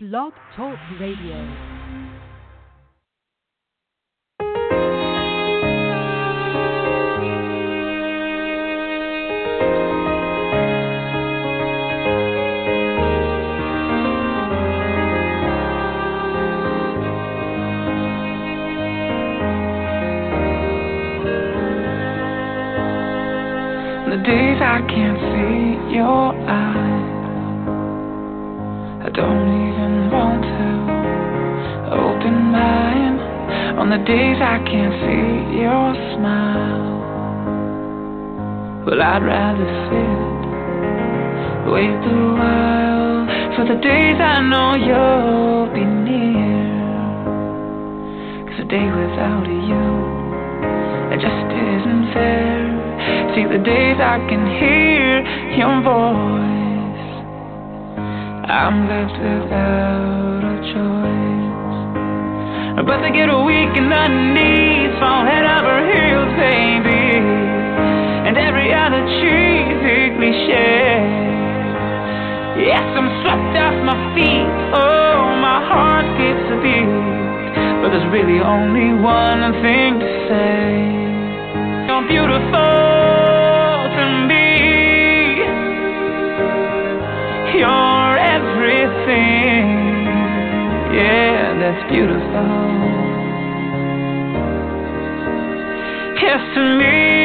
Blog Talk Radio. The days I can't see your eyes, On the days I can't see your smile, well, I'd rather sit, wait a while for the days I know you'll be near. Cause a day without you, it just isn't fair. See the days I can hear your voice. I'm left without. But they get weak in the knees, fall head over heels, baby. And every other cheesy cliche. Yes, I'm swept off my feet. Oh, my heart skips a beat. But there's really only one thing to say. You're beautiful to me. You're everything. Yeah, that's beautiful. Yes, to me.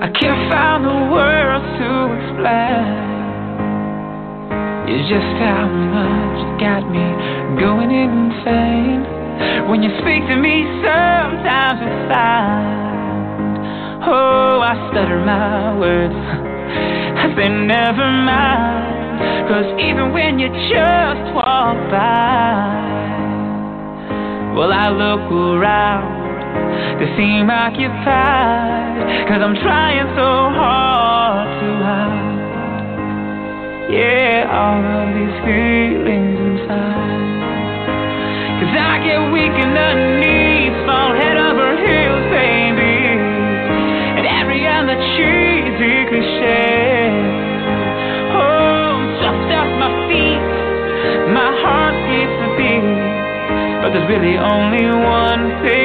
I can't find the words to explain. Just how much you got me going insane. When you speak to me, sometimes it's silent. Oh, I stutter my words. I say never mind. Cause even when you just walk by, well, I look around to seem occupied. Cause I'm trying so hard to hide. Yeah, all of these feelings inside. Cause I get weak in the knees, fall head over heels, baby. And every other cheesy cliche. Oh, just off my feet, my heart skips a beat. But there's really only one thing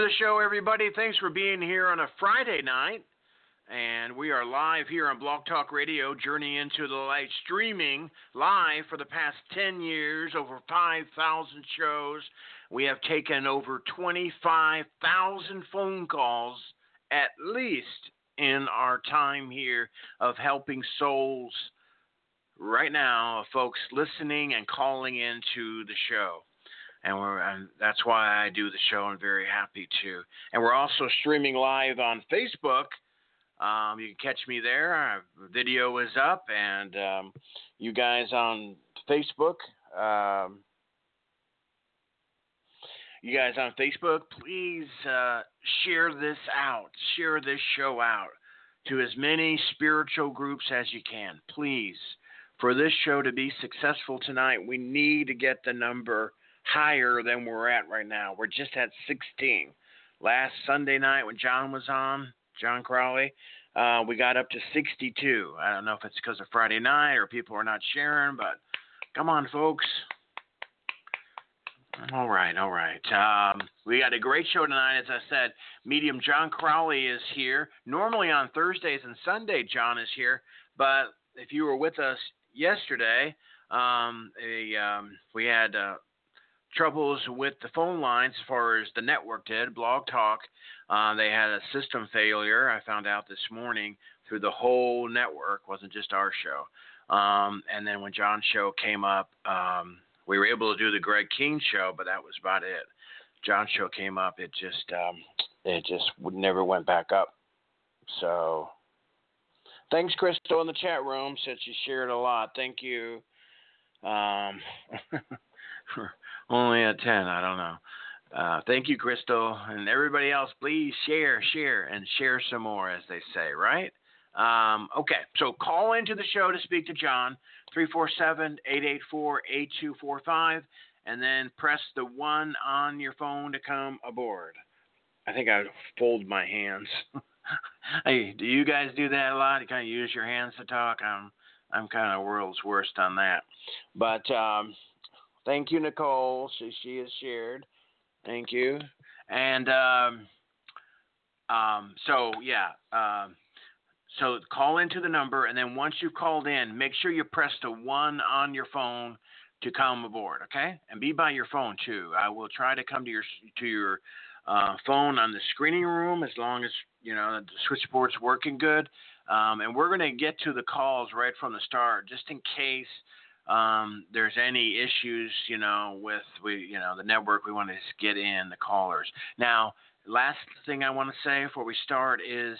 to the show, everybody. Thanks for being here on a Friday night. And we are live here on Blog Talk Radio, Journey into the Light streaming live for the past 10 years, over 5,000 shows. We have taken over 25,000 phone calls at least in our time here of helping souls right now, folks listening and calling into the show. And we're and that's why I do the show. I'm very happy to. And we're also streaming live on Facebook. Um, you can catch me there. Our video is up, and um, you guys on Facebook. Um, you guys on Facebook, please uh, share this out. Share this show out to as many spiritual groups as you can. Please. For this show to be successful tonight, we need to get the number higher than we're at right now. We're just at 16. Last Sunday night when John was on, John Crawley, uh, we got up to 62. I don't know if it's because of Friday night or people are not sharing, but come on, folks. All right, all right. Um, we got a great show tonight. As I said, medium John Crawley is here. Normally on Thursdays and Sunday, John is here. But if you were with us yesterday, um, a, um, we had uh, troubles with the phone lines as far as the network did, Blog Talk. Uh, they had a system failure. I found out this morning through the whole network, wasn't just our show. Um, and then when John's show came up, um, we were able to do the Greg King show, but that was about it. John's show came up, it just um, it just never went back up. So thanks, Crystal, in the chat room. Since you shared a lot. Thank you. Only at ten. I don't know. Uh, thank you, Crystal, and everybody else. Please share, share, and share some more, as they say, right? Um, okay, so call into the show to speak to John. 347 884 8245, and then press the one on your phone to come aboard. I think I fold my hands. hey, do you guys do that a lot? You kind of use your hands to talk? I'm, I'm kind of world's worst on that. But um, thank you, Nicole. She, she has shared. Thank you. And um, um, so, yeah. Um, so call into the number, and then once you've called in, make sure you press the one on your phone to come aboard, okay? And be by your phone too. I will try to come to your to your uh, phone on the screening room as long as you know the switchboard's working good. Um, and we're going to get to the calls right from the start, just in case um, there's any issues, you know, with we, you know, the network. We want to just get in the callers. Now, last thing I want to say before we start is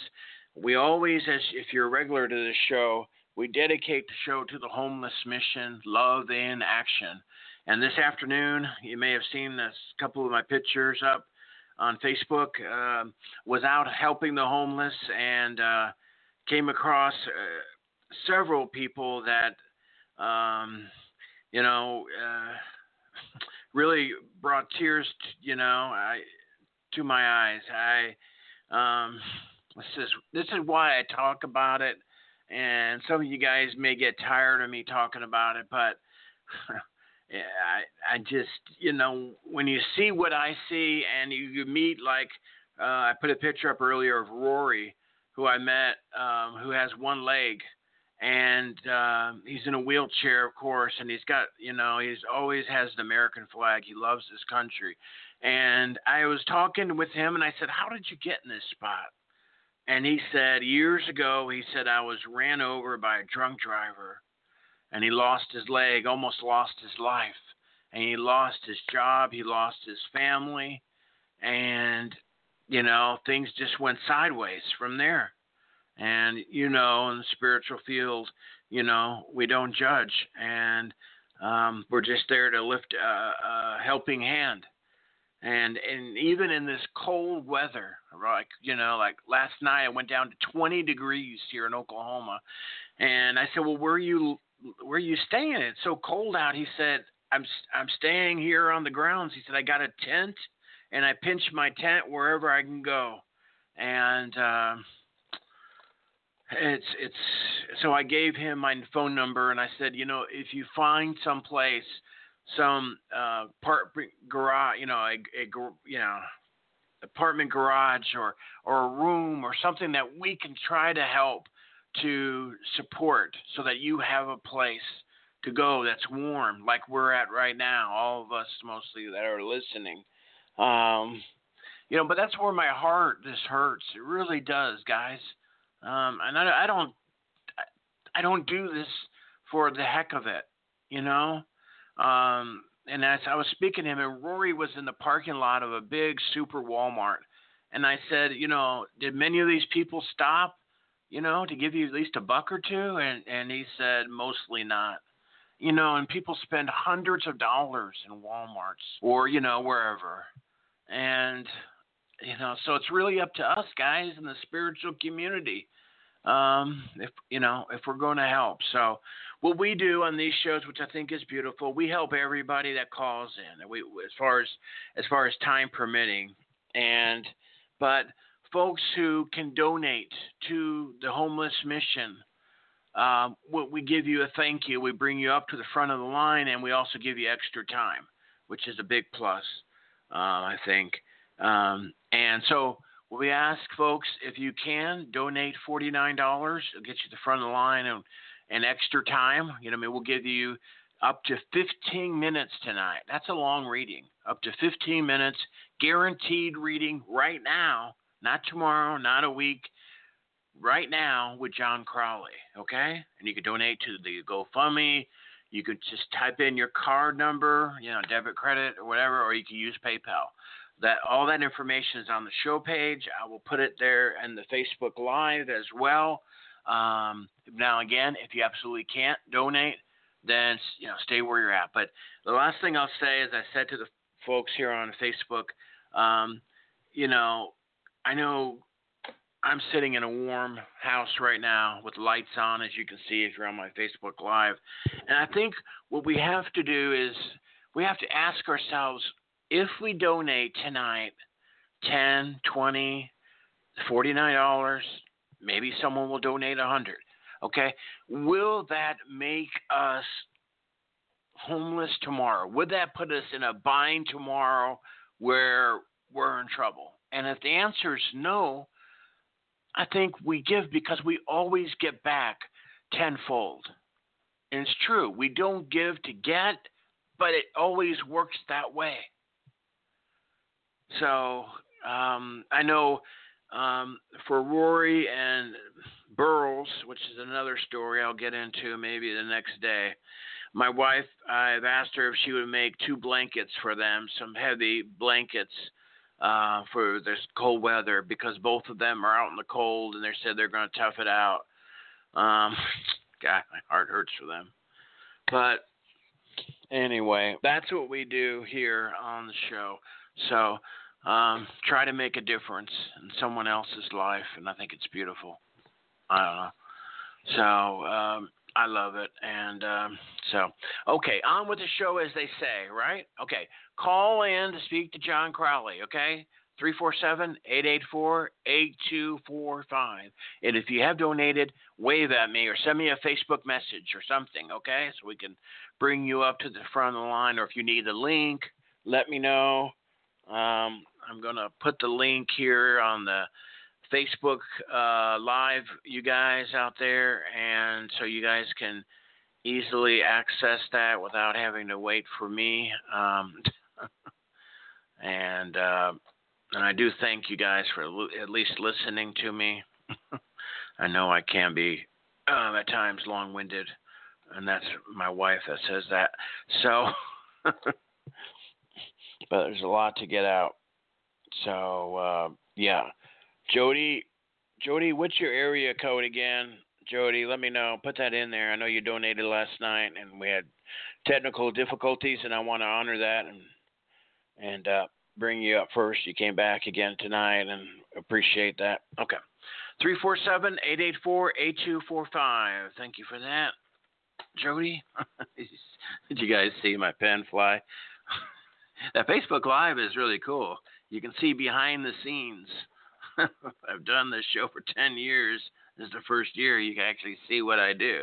we always, as if you're a regular to this show, we dedicate the show to the homeless mission, love in action. And this afternoon, you may have seen a couple of my pictures up on Facebook. Uh, was out helping the homeless and uh, came across uh, several people that, um, you know, uh, really brought tears, you know, I, to my eyes. I. Um, this is this is why I talk about it, and some of you guys may get tired of me talking about it, but I I just you know when you see what I see and you, you meet like uh, I put a picture up earlier of Rory, who I met, um, who has one leg, and uh, he's in a wheelchair, of course, and he's got you know he's always has the American flag. He loves this country, and I was talking with him, and I said, "How did you get in this spot?" And he said years ago, he said I was ran over by a drunk driver, and he lost his leg, almost lost his life, and he lost his job, he lost his family, and you know things just went sideways from there. And you know, in the spiritual field, you know, we don't judge, and um, we're just there to lift a, a helping hand. And and even in this cold weather like you know like last night i went down to 20 degrees here in oklahoma. And i said well where are you where are you staying? It's so cold out. He said i'm i'm staying here on the grounds. He said i got a tent and i pinch my tent wherever i can go. And uh it's it's so i gave him my phone number and i said you know if you find some place some uh, part garage, you know, a, a you know, apartment garage or or a room or something that we can try to help to support so that you have a place to go that's warm, like we're at right now, all of us mostly that are listening. Um, you know, but that's where my heart just hurts. It really does, guys. Um, and I, I don't, I, don't do this for the heck of it, you know. Um, and as I was speaking to him, and Rory was in the parking lot of a big super Walmart, and I said, you know, did many of these people stop, you know, to give you at least a buck or two? And and he said, mostly not. You know, and people spend hundreds of dollars in WalMarts or you know wherever, and you know, so it's really up to us guys in the spiritual community um, if you know if we're going to help. So what we do on these shows, which I think is beautiful, we help everybody that calls in. We as far as as far as time permitting, and but folks who can donate to the homeless mission. Um, we give you a thank you. We bring you up to the front of the line, and we also give you extra time, which is a big plus, uh, I think. Um, and so we ask folks if you can donate $49. It'll get you the front of the line and, and extra time. You know, I mean, we'll give you up to 15 minutes tonight. That's a long reading. Up to 15 minutes, guaranteed reading right now, not tomorrow, not a week, right now with John Crawley. Okay? And you can donate to the GoFundMe. You could just type in your card number, you know, debit, credit, or whatever, or you can use PayPal that all that information is on the show page. I will put it there in the Facebook Live as well. Um, now, again, if you absolutely can't donate, then you know stay where you're at. But the last thing I'll say, as I said to the folks here on Facebook, um, you know, I know I'm sitting in a warm house right now with lights on, as you can see if you're on my Facebook Live, and I think what we have to do is we have to ask ourselves if we donate tonight 10 20 $49 maybe someone will donate a 100 okay? Will that make us homeless tomorrow? Would that put us in a bind tomorrow where we're in trouble? And if the answer is no i think we give because we always get back tenfold. And it's true we don't give to get but it always works that way so um, I know um, for Rory and Burles, which is another story I'll get into maybe the next day. My wife, I've asked her if she would make two blankets for them, some heavy blankets uh, for this cold weather, because both of them are out in the cold and they said they're going to tough it out. Um, God, my heart hurts for them. But anyway, that's what we do here on the show. So um, try to make a difference in someone else's life, and I think it's beautiful. I don't know. So um, I love it, and um, so okay, on with the show, as they say, right? Okay, call in to speak to John Crawley. Okay. 347-884-8245. And if you have donated, wave at me or send me a Facebook message or something, okay? So we can bring you up to the front of the line. Or if you need the link, let me know. Um, I'm going to put the link here on the Facebook uh, Live, you guys out there, and so you guys can easily access that without having to wait for me. Um, and uh, and I do thank you guys for at least listening to me. I know I can be uh, at times long-winded, and that's my wife that says that. So, but there's a lot to get out. So uh, yeah, Jody, Jody, what's your area code again? Jody, let me know. Put that in there. I know you donated last night, and we had technical difficulties, and I want to honor that and and uh, bring you up first. You came back again tonight, and appreciate that. Okay, three four seven eight eight four eight two four five. Thank you for that, Jody. Did you guys see my pen fly? that Facebook Live is really cool you can see behind the scenes. I've done this show for 10 years. This is the first year you can actually see what I do.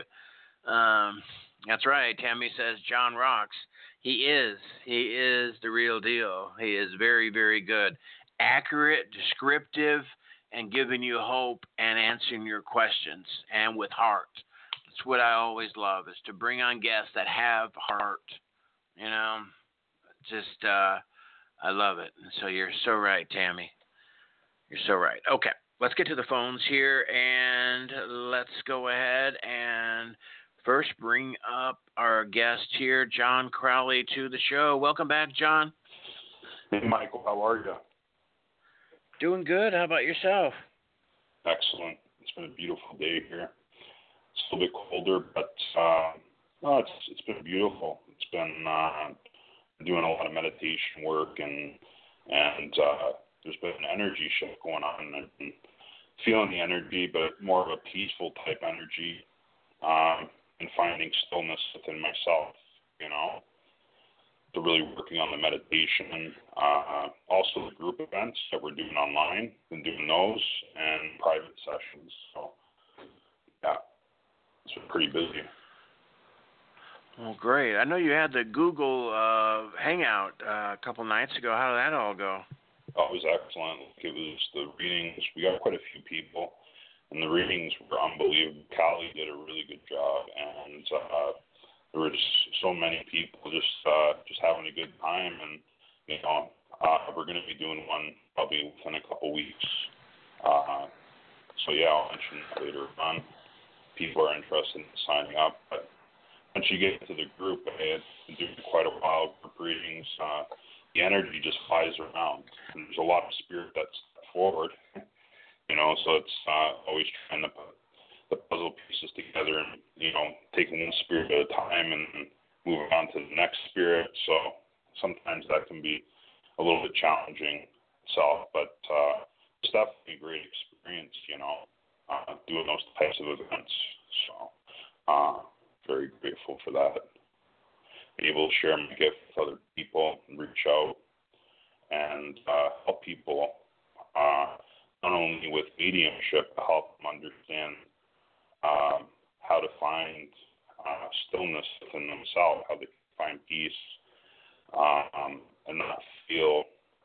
Um, that's right. Tammy says John rocks. He is. He is the real deal. He is very, very good. Accurate, descriptive, and giving you hope and answering your questions and with heart. that's what I always love is to bring on guests that have heart. You know, just uh, I love it. So you're so right, Tammy. You're so right. Okay, let's get to the phones here and let's go ahead and first bring up our guest here, John Crawley, to the show. Welcome back, John. Hey, Michael. How are you? Doing good. How about yourself? Excellent. It's been a beautiful day here. It's a little bit colder, but uh, no, it's it's been beautiful. It's been uh, doing a lot of meditation work and and uh, there's been an energy shift going on and feeling the energy, but more of a peaceful type energy, um, and finding stillness within myself. You know, to really working on the meditation, uh, also the group events that we're doing online, been doing those and private sessions. So yeah, it's pretty busy. Well, great. I know you had the Google uh, Hangout uh, a couple nights ago. How did that all go? Oh, it was excellent. It was the readings. We got quite a few people, and the readings were unbelievable. Callie did a really good job, and uh, there were just so many people just uh, just having a good time. And you know, uh, we're going to be doing one probably within a couple weeks. Uh, so yeah, I'll mention that later on. People are interested in signing up, but once you get into the group, I had been doing quite a while for readings. Uh, the energy just flies around. And there's a lot of spirit that's forward, you know. So it's uh, always trying to put the puzzle pieces together, and you know, taking one spirit at a time and moving on to the next spirit. So sometimes that can be a little bit challenging itself, but uh, it's definitely a great experience, you know, uh, doing those types of events. So uh, very grateful for that able to share my gift with other people, reach out, and uh, help people uh, not only with mediumship, but help them understand um, how to find uh, stillness within themselves, how they can find peace, um, and not feel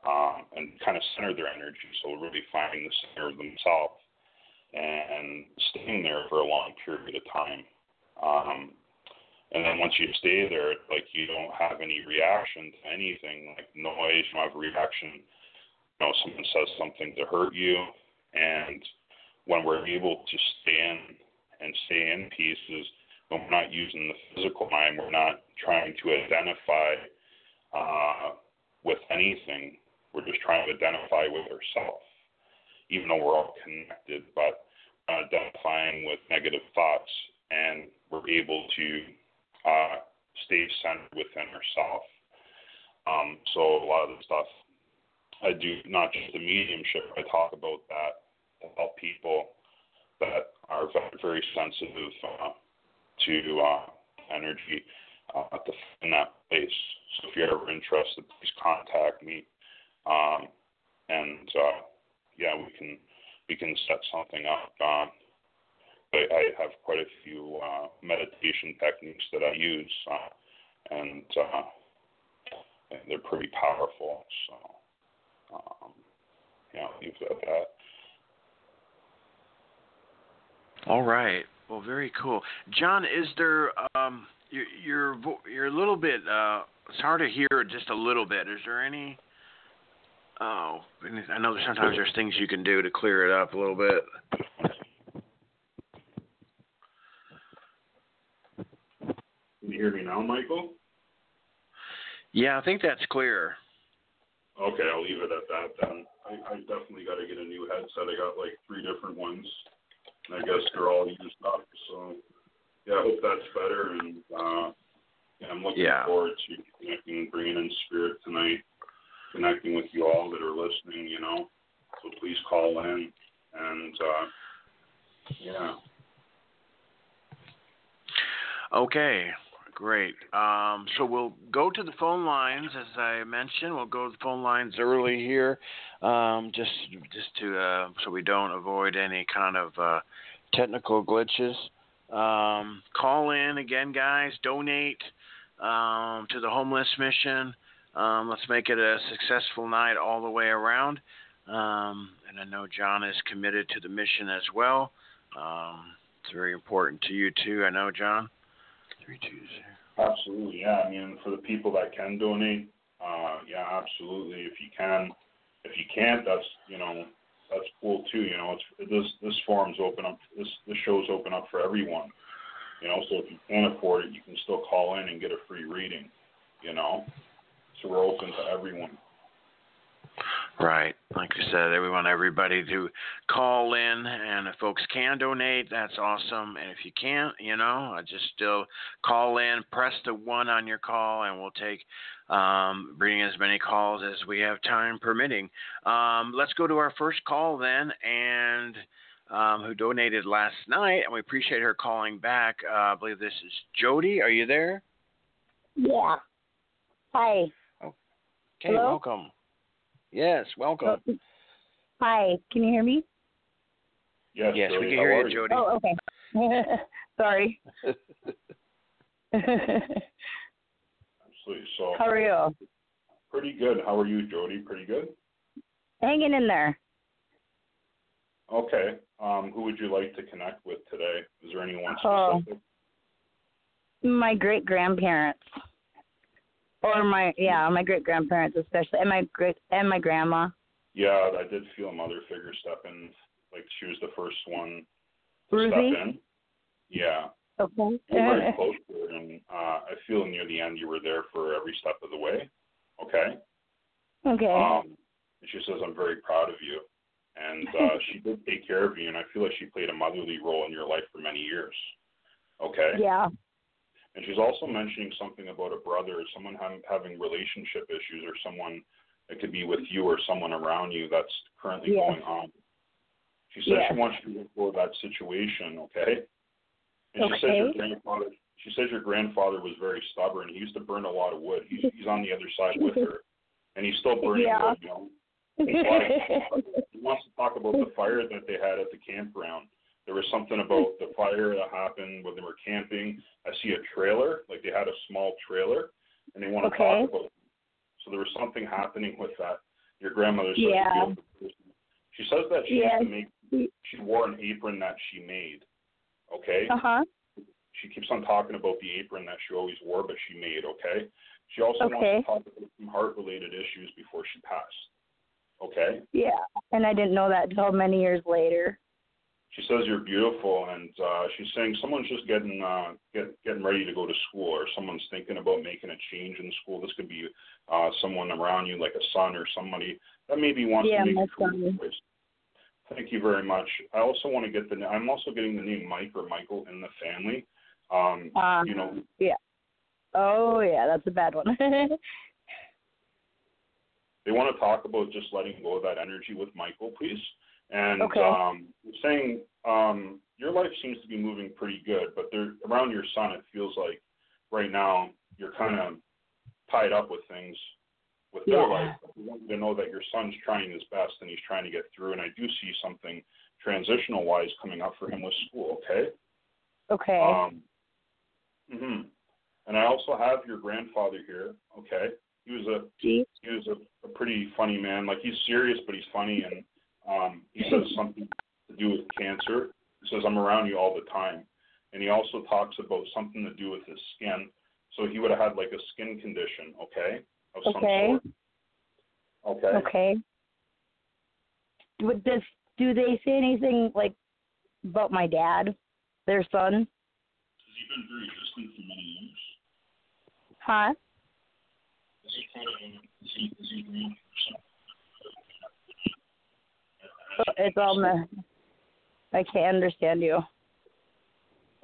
um, and kind of center their energy. So really finding the center of themselves and staying there for a long period of time. Um, and then once you stay there, like you don't have any reaction to anything, like noise, you don't have reaction. You know, someone says something to hurt you, and when we're able to stand and stay in pieces, when we're not using the physical mind, we're not trying to identify uh, with anything. We're just trying to identify with ourselves, even though we're all connected, but identifying with negative thoughts, and we're able to uh, stay centered within herself. Um, so a lot of the stuff I do, not just the mediumship, I talk about that to help people that are very sensitive uh, to uh, energy uh, to in that place. So if you're ever interested, please contact me, um, and uh, yeah, we can we can set something up. Uh, I, I have quite a few uh, meditation techniques that I use, uh, and, uh, they're pretty powerful. So, um, yeah, it at that. All right. Well, very cool, John. Is there um, you're you're you're a little bit uh, it's hard to hear just a little bit. Is there any? Oh, I know sometimes there's things you can do to clear it up a little bit. Hear me now, Michael? Yeah, I think that's clear. Okay, I'll leave it at that then. I, I definitely got to get a new headset. I got like three different ones, and I guess they're all used up. So, yeah, I hope that's better. And uh, yeah, I'm looking yeah. forward to connecting and bringing in spirit tonight, connecting with you all that are listening. You know, so please call in and uh, yeah. Okay. Great. Um, so we'll go to the phone lines, as I mentioned. We'll go to the phone lines early here, um, just just to uh, so we don't avoid any kind of uh, technical glitches. Um, call in again, guys. Donate um, to the homeless mission. Um, let's make it a successful night all the way around. Um, and I know John is committed to the mission as well. It's very important to you too. I know, John. Three two zero. Absolutely, yeah. I mean, for the people that can donate, uh, yeah, absolutely. If you can, if you can't, that's you know that's cool too. You know, it's this this forum's open up. This this show's open up for everyone. You know, so if you can't afford it, you can still call in and get a free reading. You know, so we're open to everyone. Right. Like I said, we want everybody to call in, and if folks can donate, that's awesome. And if you can't, you know, just still call in, press the one on your call, and we'll take um, bring as many calls as we have time permitting. Um, let's go to our first call then, and um, who donated last night, and we appreciate her calling back. Uh, I believe this is Jody. Are you there? Yeah. Hi. Okay. Hello? Welcome. Yes, welcome. Oh, hi. Can you hear me? Yes, yes, Jody, we can hear you, Jody. Oh, okay. Sorry. Absolutely. So How are you? pretty good. How are you, Jody? Pretty good. Hanging in there. Okay. Um, who would you like to connect with today? Is there anyone Oh. My great grandparents. Or my yeah, my great grandparents especially, and my great and my grandma. Yeah, I did feel a mother figure step in. Like she was the first one to Ruthie? step in. Yeah. Okay. You're very close to her, and uh, I feel near the end you were there for every step of the way. Okay. okay. Um, and she says, I'm very proud of you. And uh, she did take care of you, and I feel like she played a motherly role in your life for many years. Okay. yeah. And she's also mentioning something about a brother, or someone having, having relationship issues, or someone that could be with you or someone around you that's currently Yes. going on. She says Yes. she wants you to explore that situation, okay? And she says your grandfather. She says your grandfather was very stubborn. He used to burn a lot of wood. He's he's on the other side with her, and he's still burning Yeah. wood. You know, he wants to talk about the fire that they had at the campground. There was something about the fire that happened when they were camping. I see a trailer, like they had a small trailer, and they want to Okay. talk about. It. So there was something happening with that. Your grandmother's such Yeah. a beautiful person. She says that she to make. She wore an apron that she made. Okay. uh huh. She keeps on talking about the apron that she always wore, but she made. Okay. She also Okay. wants to talk about some heart-related issues before she passed. Okay. Yeah. And I didn't know that until many years later. She says you're beautiful, and uh, she's saying someone's just getting uh, get, getting ready to go to school, or someone's thinking about making a change in school. This could be uh, someone around you, like a son or somebody that maybe wants Yeah, to make a career choice. Thank you very much. I also want to get the. I'm also getting the name Mike or Michael in the family. Um, Um, you know, Yeah. Oh yeah, that's a bad one. they want to talk about just letting go of that energy with Michael, please. And Okay. um, saying um, your life seems to be moving pretty good, but they're, around your son, it feels like right now you're kind of tied up with things with their Yeah. life. We want you to know that your son's trying his best and he's trying to get through. And I do see something transitional wise coming up for him with school. Okay. okay. Um, hmm And I also have your grandfather here. Okay. He was a Gee. he was a, a pretty funny man. Like he's serious, but he's funny, and um, he says something to do with cancer. He says, "I'm around you all the time," and he also talks about something to do with his skin. So he would have had like a skin condition, okay, of some Okay. sort. Okay. Okay. Would this do they say anything like about my dad, their son? Has he been very distant for many years? Huh? Is he kind of is he is he around It's all my. I can't understand you.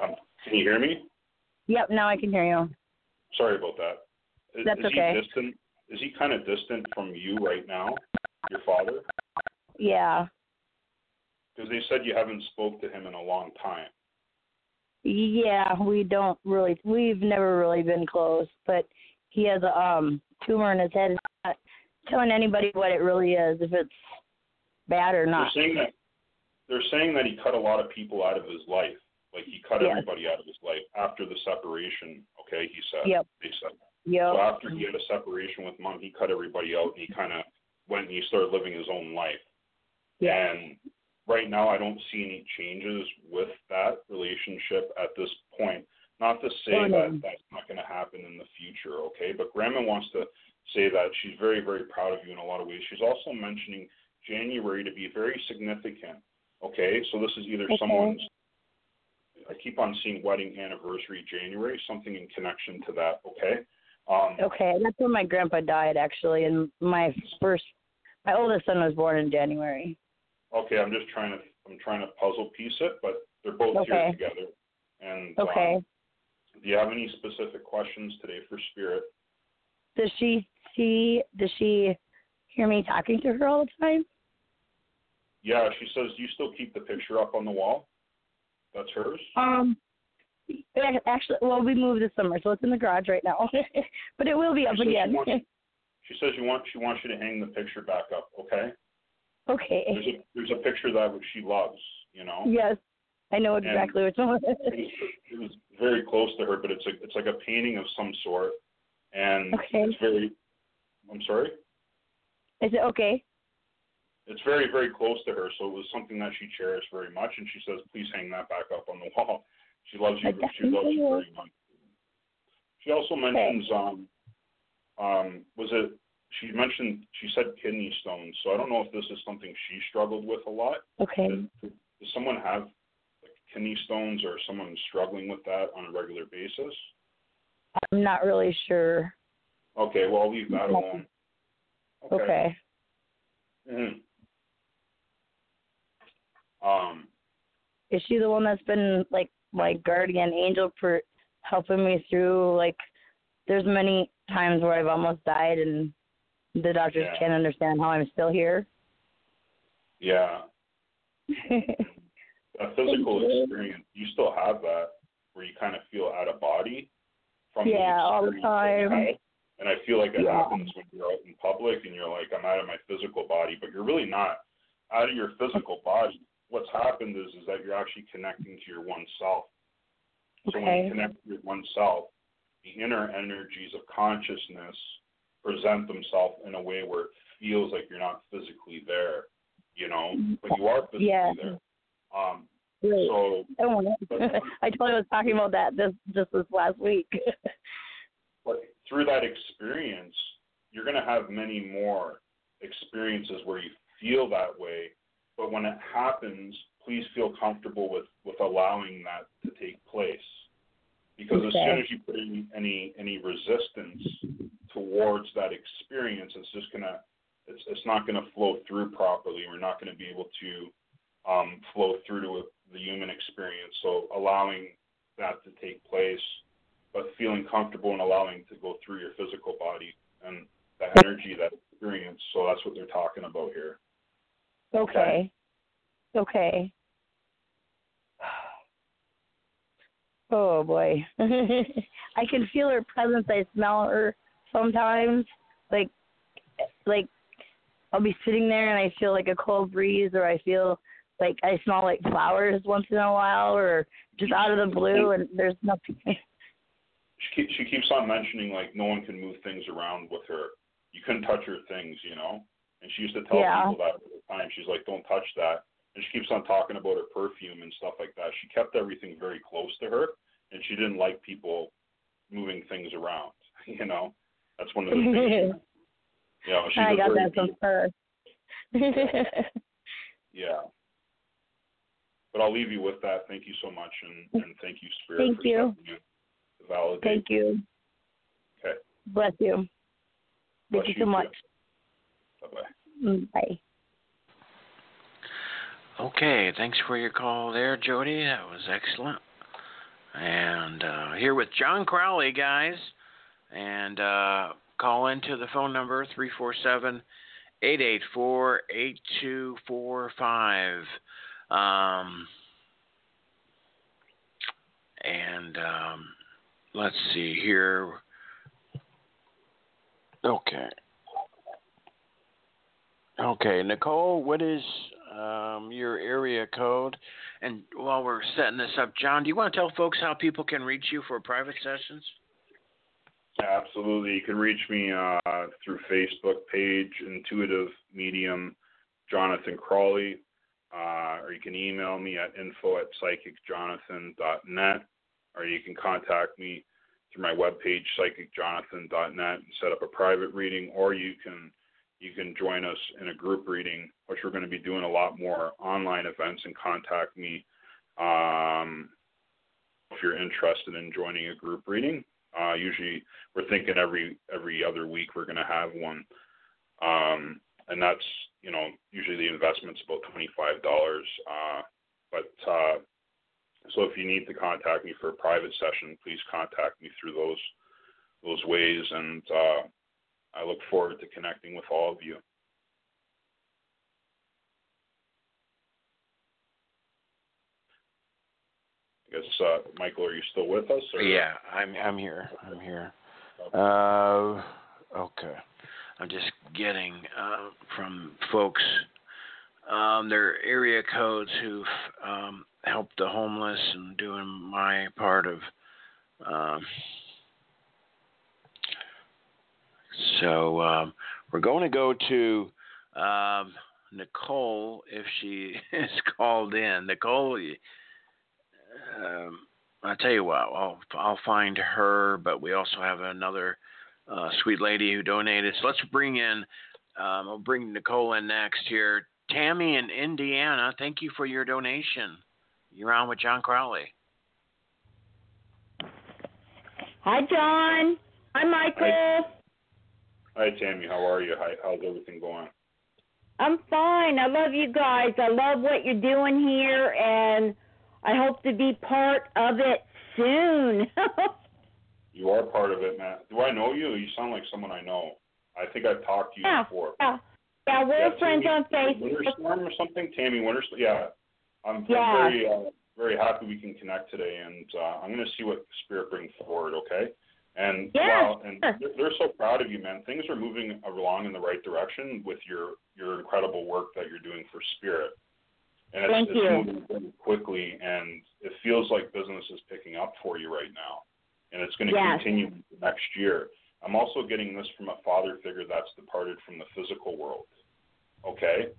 Um, can you hear me? Yep, now I can hear you. Sorry about that. Is, That's is okay. he distant? Is he kind of distant from you right now, your father? Yeah. Because they said you haven't spoke to him in a long time. Yeah, we don't really we've never really been close, but he has a um tumor in his head. He's not telling anybody what it really is, if it's bad or not. They're saying that they're saying that he cut a lot of people out of his life. Like he cut Yes. everybody out of his life after the separation. Okay, he said. Yep. They said. Yep. So after he had a separation with mom, he cut everybody out and he kind of went and he started living his own life. Yeah. And right now, I don't see any changes with that relationship at this point. Not to say Oh, no. that that's not going to happen in the future, okay? But Grandma wants to say that she's very, very proud of you in a lot of ways. She's also mentioning January to be very significant, okay? So this is either Okay. someone's, I keep on seeing wedding anniversary January, something in connection to that, okay? Um, Okay, that's when my grandpa died actually, and my first, my oldest son was born in January. Okay, I'm just trying to I'm trying to puzzle piece it, but they're both here together. And Okay. um, do you have any specific questions today for Spirit? Does she see? Does she hear me talking to her all the time? Yeah, she says, do you still keep the picture up on the wall? That's hers. Um, actually, well, we moved this summer, so it's in the garage right now. but it will be up She says she again. wants- She says you want she wants you to hang the picture back up. Okay. Okay. There's a there's a picture that which she loves. You know. Yes, I know exactly which one. It was, it was very close to her, but it's a it's like a painting of some sort, and Okay. it's very. I'm sorry. Is it okay? It's very very close to her so it was something that she cherished very much and she says please hang that back up on the wall she loves you she loves you very much she also mentions um um was it she mentioned she said kidney stones so i don't know if this is something she struggled with a lot Okay. does, does someone have like kidney stones or someone struggling with that on a regular basis I'm not really sure. okay well i'll leave that alone Okay. Mhm. Um Is she the one that's been like my guardian angel for helping me through like there's many times where I've almost died and the doctors Yeah. can't understand how I'm still here. yeah a physical experience, you still have that where you kind of feel out of body from Yeah, all the that you time. And I feel like it Yeah. happens when you're out in public and you're like, I'm out of my physical body, but you're really not out of your physical body. What's happened is is that you're actually connecting to your one self. So when you connect to your one self, the inner energies of consciousness present themselves in a way where it feels like you're not physically there, you know, but you are physically Yeah. there. Um, Great. so it. I totally was talking about that this just this last week. but through that experience, you're going to have many more experiences where you feel that way. But when it happens, please feel comfortable with, with allowing that to take place. Because as soon as you put any, any any resistance towards that experience, it's just gonna it's it's not gonna flow through properly. We're not gonna be able to um, flow through to the human experience. So allowing that to take place but feeling comfortable and allowing to go through your physical body and the energy that experience. So that's what they're talking about here. Okay. Okay. Oh boy. I can feel her presence. I smell her sometimes. Like like I'll be sitting there and I feel like a cold breeze or I feel like I smell like flowers once in a while or just out of the blue and there's nothing She keep, she keeps on mentioning like no one can move things around with her. You couldn't touch her things, you know. And she used to tell Yeah. people that all the time. She's like, "Don't touch that." And she keeps on talking about her perfume and stuff like that. She kept everything very close to her, and she didn't like people moving things around. You know, that's one of the things. You know, she's I got that from her. Yeah. But I'll leave you with that. Thank you so much, and, and thank you, Spirit, Thank for you. stepping in to validate. Thank you. Okay. Bless you. Thank you you so much. Bye Mm, Bye. Okay, thanks for your call there, Jody. That was excellent. And uh, here with John Crawley, guys. And uh, call into the phone number 347 884 8245. Um, and um, let's see here. Okay. Okay, Nicole, what is um, your area code? And while we're setting this up, John, do you want to tell folks how people can reach you for private sessions? Absolutely. You can reach me uh, through Facebook page, Intuitive Medium, Jonathan Crawley. uh, or you can email me at info at psychicjonathan.net, or you can contact me through my webpage psychicjonathan.net and set up a private reading, or you can you can join us in a group reading, which we're going to be doing a lot more online events, and contact me um, if you're interested in joining a group reading. Uh, usually, we're thinking every every other week we're going to have one, um, and that's you know usually the investment's about twenty five dollars. Uh, but uh, so if you need to contact me for a private session, please contact me through those those ways, and uh, I look forward to connecting with all of you. I guess uh, Michael, are you still with us? Or? Yeah, I'm I'm here. I'm here. Uh, okay. I'm just getting uh, from folks um, their area codes who've um, helped the homeless and doing my part of. Um, so um, we're going to go to um, Nicole if she is called in. Nicole, um, I'll tell you what, I'll I'll find her, but we also have another uh, sweet lady who donated. So let's bring in. Um, I'll bring Nicole in next here. Tammy in Indiana, thank you for your donation. You're on with John Crawley. Hi, John. Hi, Michael. Hi. Hi, Tammy. How are you? Hi, how's everything going? I'm fine. I love you guys. I love what you're doing here, and I hope to be part of it soon. you are part of it, Matt. Do I know you? You sound like someone I know. I think I've talked to you yeah, before. Yeah, yeah, we're yeah, friends Tammy, on Facebook. Winterstorm or something? Tammy Winterstorm. Yeah, I'm, yeah. very uh, very happy we can connect today, and uh, I'm going to see what Spirit brings forward. Okay. And yeah, wow, and they're, they're so proud of you, man. Things are moving along in the right direction with your your incredible work that you're doing for Spirit. And it's, Thank it's you. moving very quickly, and it feels like business is picking up for you right now, and it's going to Yes. continue next year. I'm also getting this from a father figure that's departed from the physical world. Okay.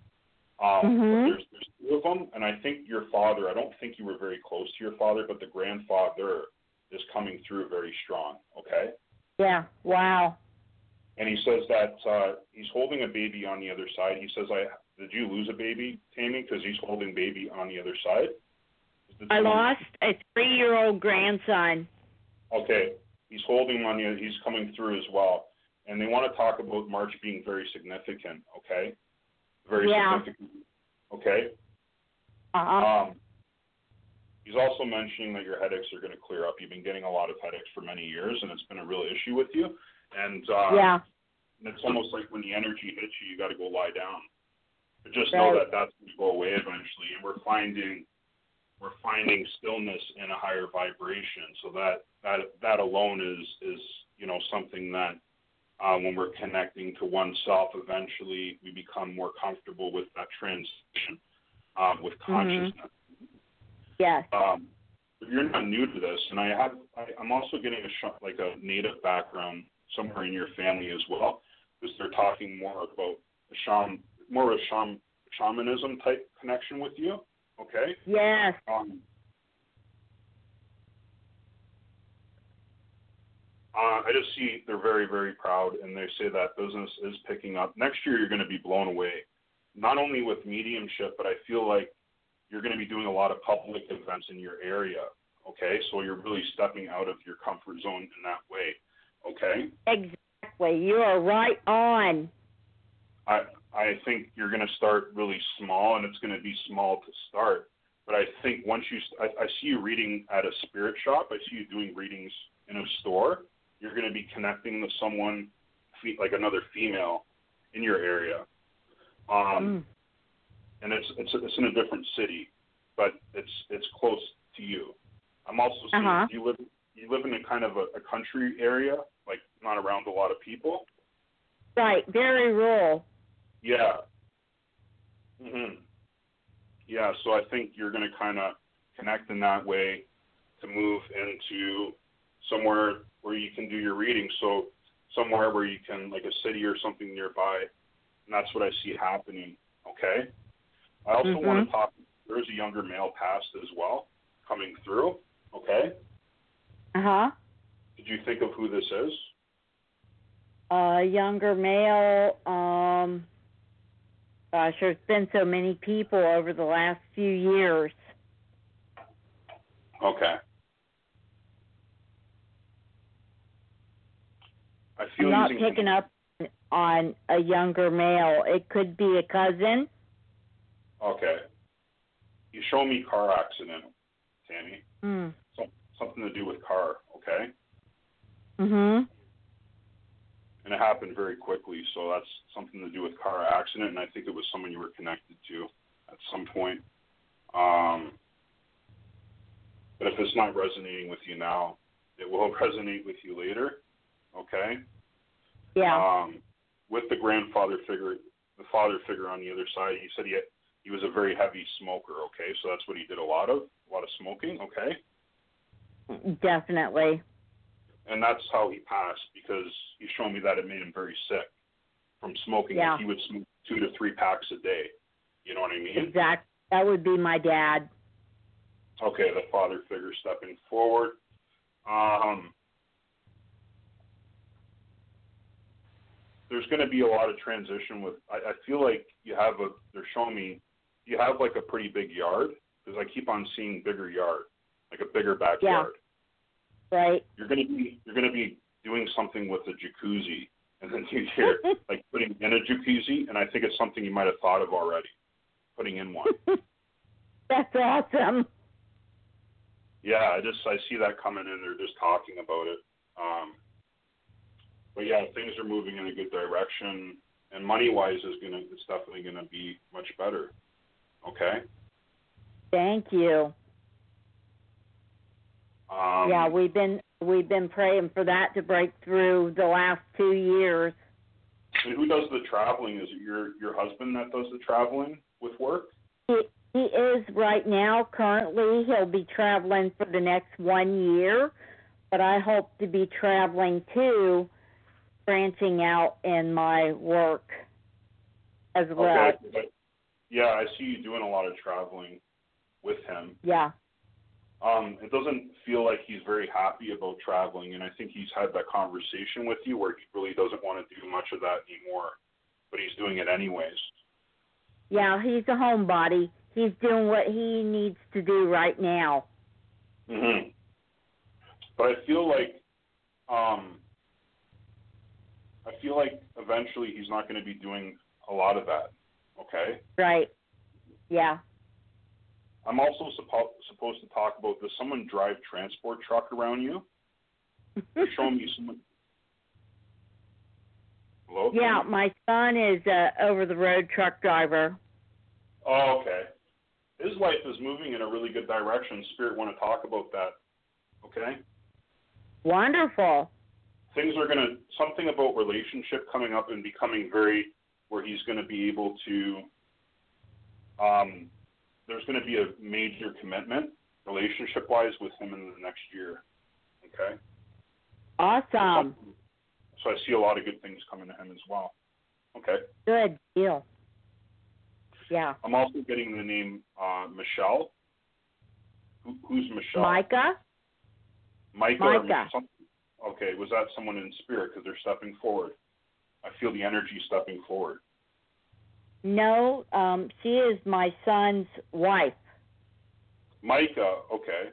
Um, Mhm. but there's there's two of them, and I think your father. I don't think you were very close to your father, but the grandfather is coming through very strong. Okay. Yeah. Wow. And he says that uh, he's holding a baby on the other side. He says, "I did you lose a baby, Tammy? Because he's holding baby on the other side." I lost a three-year-old grandson. Okay, he's holding on. He's coming through as well, and they want to talk about March being very significant. Okay, very Yeah. significant. Okay. Uh-huh. Um, he's also mentioning that your headaches are going to clear up. You've been getting a lot of headaches for many years, and it's been a real issue with you. And uh, yeah. it's almost like when the energy hits you, you got to go lie down. But just know that that's going to go away eventually, and we're finding we're finding stillness in a higher vibration. So that that that alone is is you know something that uh, when we're connecting to oneself, eventually we become more comfortable with that transition um, with consciousness. Yes. Um, you're not new to this, and I have, I, I'm also getting a sh- like a native background somewhere in your family as well, because they're talking more about a shaman, more of a shaman, shamanism type connection with you. Okay. Yes. Um, uh, I just see they're very, very proud, and they say that business is picking up. Next year, you're going to be blown away, not only with mediumship, but I feel like you're going to be doing a lot of public events in your area. Okay, so you're really stepping out of your comfort zone in that way. Okay, Exactly. You are right on. I I think you're going to start really small, and it's going to be small to start. But I think once you, I, I see you reading at a spirit shop. I see you doing readings in a store. You're going to be connecting with someone, like another female, in your area. Um, Mm. And it's it's it's in a different city, but it's it's close to you. I'm also seeing Uh-huh. you live you live in a kind of a, a country area, like not around a lot of people. Right. Very rural. Yeah. Mhm. Yeah, so I think you're going to kind of connect in that way to move into somewhere where you can do your reading. So somewhere where you can, like a city or something nearby, and that's what I see happening. Okay. I also Mhm. want to talk. There's a younger male past as well coming through. Okay. Uh huh. Did you think of who this is? A younger male. Um. Gosh, there's been so many people over the last few years. Okay. I feel I'm not picking up on a younger male. It could be a cousin. Okay. You show me car accident, Tammy. Hmm. Some, something to do with car, okay? Mhm. And it happened very quickly, so that's something to do with car accident, and I think it was someone you were connected to at some point. Um, but if it's not resonating with you now, it will resonate with you later, okay? Yeah. Um, with the grandfather figure, the father figure on the other side, he said he had, he was a very heavy smoker. Okay, so that's what he did a lot of, a lot of smoking. Okay, Definitely. and that's how he passed because he showed me that it made him very sick from smoking. Yeah. Like he would smoke two to three packs a day. You know what I mean? Exactly. That would be my dad. Okay, the father figure stepping forward. Um, there's going to be a lot of transition with. I, I feel like you have a. They're showing me you have like a pretty big yard because I keep on seeing bigger yard, like a bigger backyard. Yeah. Right. You're going to be you're to be doing something with a jacuzzi, and then you hear like putting in a jacuzzi, and I think it's something you might have thought of already, putting in one. That's awesome. Yeah, I just I see that coming in. They're just talking about it. Um, but yeah, things are moving in a good direction, and money wise is gonna it's definitely gonna be much better. Okay. Thank you. Um, yeah, we've been we've been praying for that to break through the last two years. And who does the traveling? Is it your your husband that does the traveling with work? He he is right now currently he'll be traveling for the next one year, but I hope to be traveling too, branching out in my work as well. Okay. Yeah, I see you doing a lot of traveling with him. Yeah. Um, it doesn't feel like he's very happy about traveling, and I think he's had that conversation with you where he really doesn't want to do much of that anymore, but he's doing it anyways. Yeah, he's a homebody. He's doing what he needs to do right now. hmm But I feel like, um, I feel like eventually he's not going to be doing a lot of that. Okay. Right. Yeah. I'm also suppo- supposed to talk about does someone drive transport truck around you? They're showing me someone. Hello. yeah, my son is a over the road truck driver. Oh, okay. His life is moving in a really good direction. Spirit want to talk about that. Okay. Wonderful. Things are gonna something about relationship coming up and becoming very where he's going to be able to. Um, there's going to be a major commitment relationship wise with him in the next year. Okay. Awesome. So I see a lot of good things coming to him as well. Okay. Good deal. Yeah. I'm also getting the name uh, Michelle. Who, who's Michelle? Micah? Micah. Micah. okay, was that someone in spirit because they're stepping forward? I feel the energy stepping forward. No, um, she is my son's wife. Micah, okay.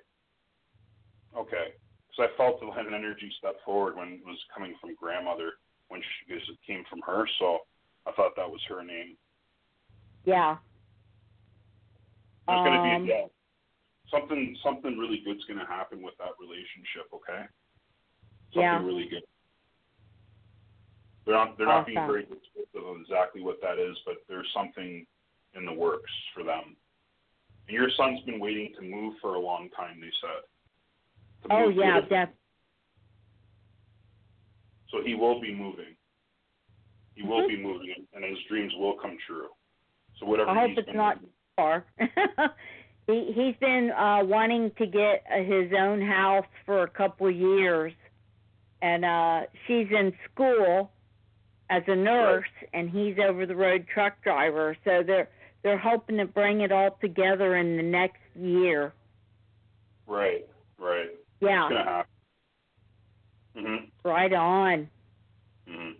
Okay. Because I felt an energy step forward when it was coming from grandmother when she because it came from her, so I thought that was her name. Yeah. There's Um, be yeah, something something really good's gonna happen with that relationship, okay? Something Yeah. really good. They're not they're not being very descriptive of exactly what that is, but there's something in the works for them. And your son's been waiting to move for a long time, they said. Oh move to a yeah, different- def- So he will be moving. He will Mhm. be moving, and his dreams will come true. So whatever I hope it's not far. he he's been uh wanting to get uh, his own house for a couple of years and uh she's in school as a nurse and he's over the road truck driver so they're they're hoping to bring it all together in the next year. Right, right. Yeah. It's gonna happen. Mhm. Right on. Mhm.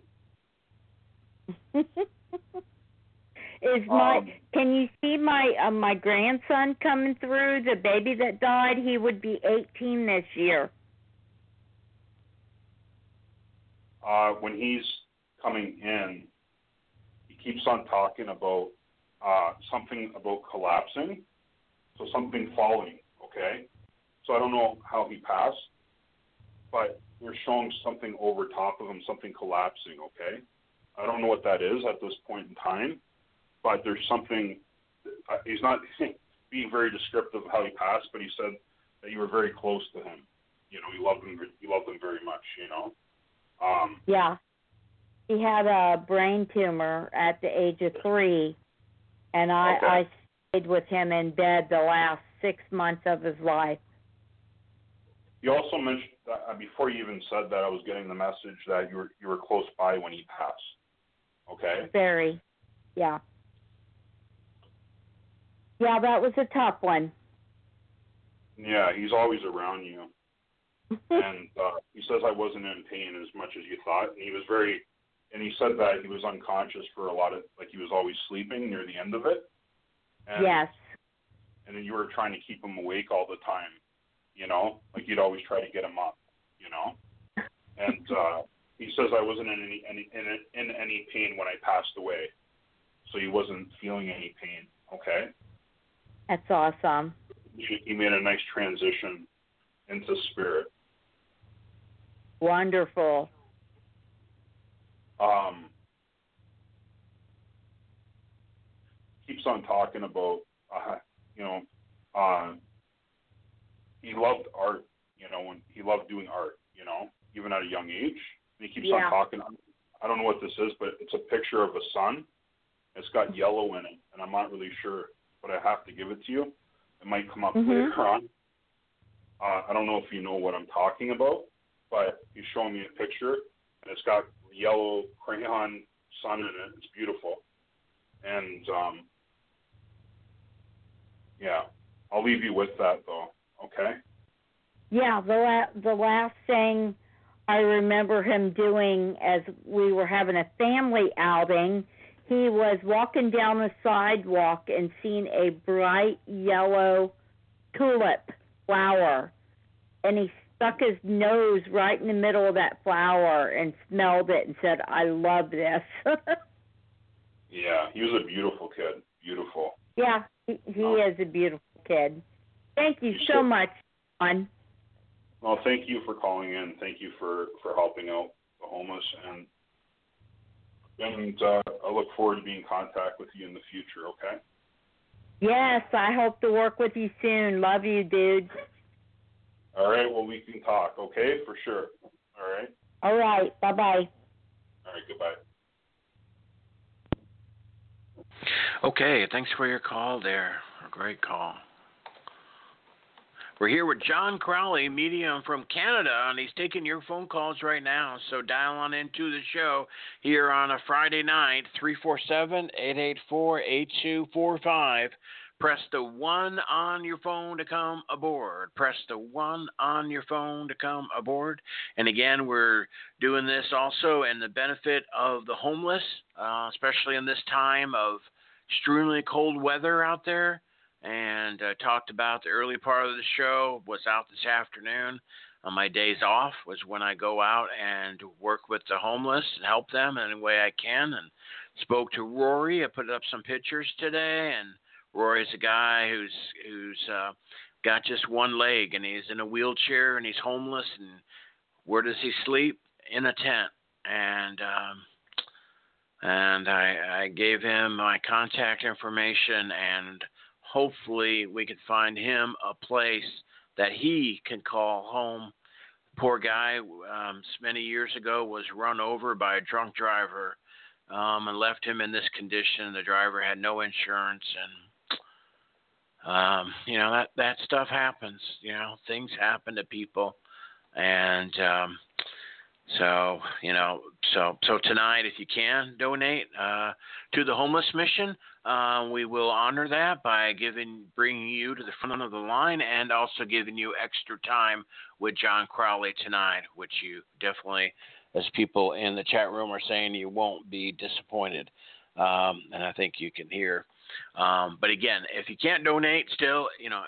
Is my Um, can you see my uh, my grandson coming through? The baby that died, he would be 18 this year. Uh, when he's coming in, he keeps on talking about uh, something about collapsing, so something falling. Okay, so I don't know how he passed, but we're showing something over top of him, something collapsing. Okay, I don't know what that is at this point in time, but there's something. Uh, he's not being very descriptive of how he passed, but he said that you were very close to him. You know, you loved him. You loved him very much. You know. Um, Yeah. He had a brain tumor at the age of three, and I Okay. I stayed with him in bed the last six months of his life. You also mentioned that uh, before you even said that I was getting the message that you were you were close by when he passed. Okay. Very. Yeah. Yeah, that was a tough one. Yeah, he's always around you, and uh, he says I wasn't in pain as much as you thought, and he was very, and he said that he was unconscious for a lot of like he was always sleeping near the end of it. And, yes. And then you were trying to keep him awake all the time, you know, like you'd always try to get him up, you know. And uh, he says I wasn't in any, any in, in any pain when I passed away, so he wasn't feeling any pain. Okay. That's awesome. He, he made a nice transition into spirit. Wonderful. Um, keeps on talking about, uh, you know, uh, he loved art. You know, when he loved doing art. You know, even at a young age. And he keeps Yeah. on talking. I don't know what this is, but it's a picture of a sun. It's got yellow in it, and I'm not really sure, but I have to give it to you. It might come up Mhm. later on. Uh, I don't know if you know what I'm talking about, but he's showing me a picture, and it's got yellow crayon sun in it. It's beautiful, and um, yeah, I'll leave you with that though. Okay. Yeah, the la- the last thing I remember him doing as we were having a family outing, he was walking down the sidewalk and seeing a bright yellow tulip flower, and he stuck his nose right in the middle of that flower and smelled it and said, "I love this." Yeah, he was a beautiful kid. Beautiful. yeah, he, he Oh. is a beautiful kid. Thank you You so should- much, John. Well, thank you for calling in. Thank you for for helping out the homeless, and and uh, I look forward to being in contact with you in the future. Okay. Yes, I hope to work with you soon. Love you, dude. All right. Well, we can talk. Okay, for sure. All right. All right. Bye bye. All right. Goodbye. Okay, thanks for your call there. A great call. We're here with John Crawley, medium from Canada, and he's taking your phone calls right now. So dial on into the show here on a Friday night, 347 884 8245. Press the one on your phone to come aboard. Press the one on your phone to come aboard. And again, we're doing this also in the benefit of the homeless, uh, especially in this time of extremely cold weather out there and uh, talked about the early part of the show was out this afternoon on my days off was when i go out and work with the homeless and help them in any way i can and spoke to rory i put up some pictures today and rory's a guy who's who's uh, got just one leg and he's in a wheelchair and he's homeless and where does he sleep in a tent and um and I, I gave him my contact information and hopefully we could find him a place that he can call home. Poor guy, um, many years ago, was run over by a drunk driver um, and left him in this condition. The driver had no insurance, and um, you know that that stuff happens. You know, things happen to people, and um, So you know, so so tonight, if you can donate uh, to the homeless mission, uh, we will honor that by giving bringing you to the front of the line and also giving you extra time with John Crawley tonight, which you definitely, as people in the chat room are saying, you won't be disappointed. Um, and I think you can hear. Um, but again, if you can't donate, still, you know,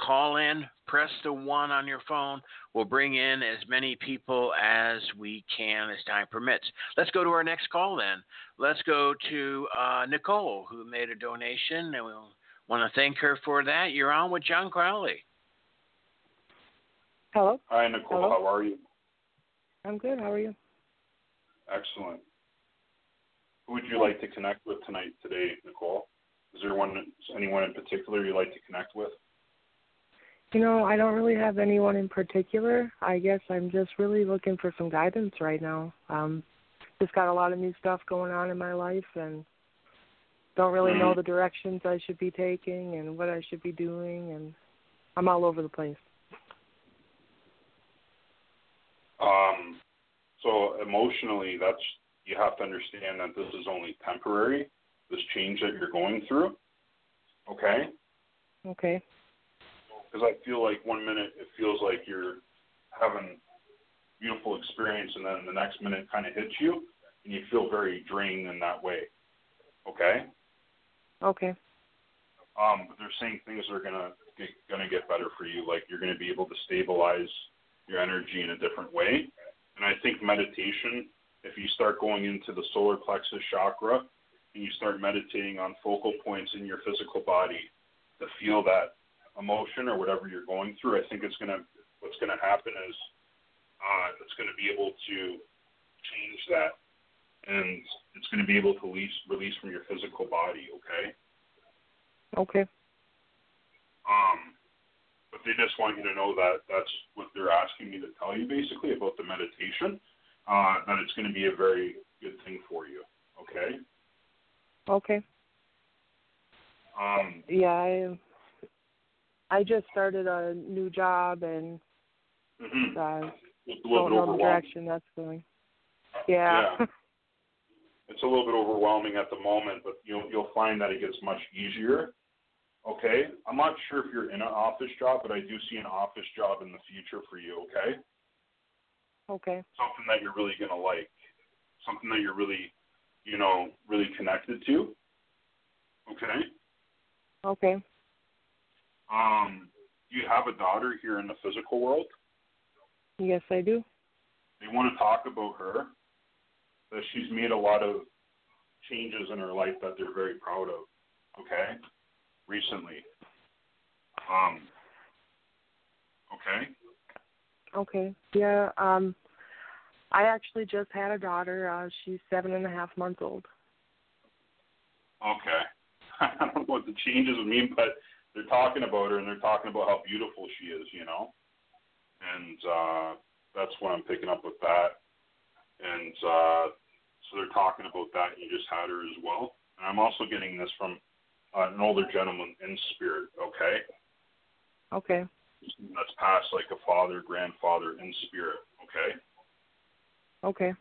call in, press the one on your phone. We'll bring in as many people as we can as time permits. Let's go to our next call then. Let's go to uh, Nicole, who made a donation, and we we'll want to thank her for that. You're on with John Crawley. Hello. Hi, Nicole. Hello? How are you? I'm good. How are you? Excellent. Who would you like to connect with tonight, today, Nicole? Is there one, anyone in particular you'd like to connect with? You know, I don't really have anyone in particular. I guess I'm just really looking for some guidance right now. Um, just got a lot of new stuff going on in my life and don't really know Mhm. the directions I should be taking and what I should be doing and I'm all over the place. Um, so emotionally, that's you have to understand that this is only temporary. This change that you're going through. Okay. Okay. Because I feel like one minute it feels like you're having a beautiful experience, and then the next minute kind of hits you, and you feel very drained in that way. Okay. Okay. Um, but they're saying things are gonna get, gonna get better for you. Like you're gonna be able to stabilize your energy in a different way. And I think meditation, if you start going into the solar plexus chakra and you start meditating on focal points in your physical body to feel that emotion or whatever you're going through, I think it's gonna what's gonna happen is uh, it's gonna be able to change that and it's gonna be able to release release from your physical body, okay? Okay. Um, but they just want you to know that that's what they're asking me to tell you, basically, about the meditation. Uh, that it's going to be a very good thing for you. Okay. Okay. Um, Yeah, I I just started a new job and mhm. uh It's a little don't bit know the overwhelming. direction that's going. Yeah. Yeah. It's a little bit overwhelming at the moment, but you'll you'll find that it gets much easier. Okay. I'm not sure if you're in an office job, but I do see an office job in the future for you. Okay. okay. something that you're really gonna like, something that you're really, you know, really connected to. Okay. Okay. Um, do you have a daughter here in the physical world. Yes, I do. They want to talk about her. That she's made a lot of changes in her life that they're very proud of. Okay. Recently. Um. Okay. Okay. Yeah. Um, I actually just had a daughter. Uh, she's seven and a half months old. Okay. I don't know what the changes would mean, but they're talking about her and they're talking about how beautiful she is, you know. And uh that's what I'm picking up with that. And uh so they're talking about that and you just had her as well. And I'm also getting this from uh, an older gentleman in spirit, okay? Okay. That's past like a father, grandfather in spirit, okay? Okay.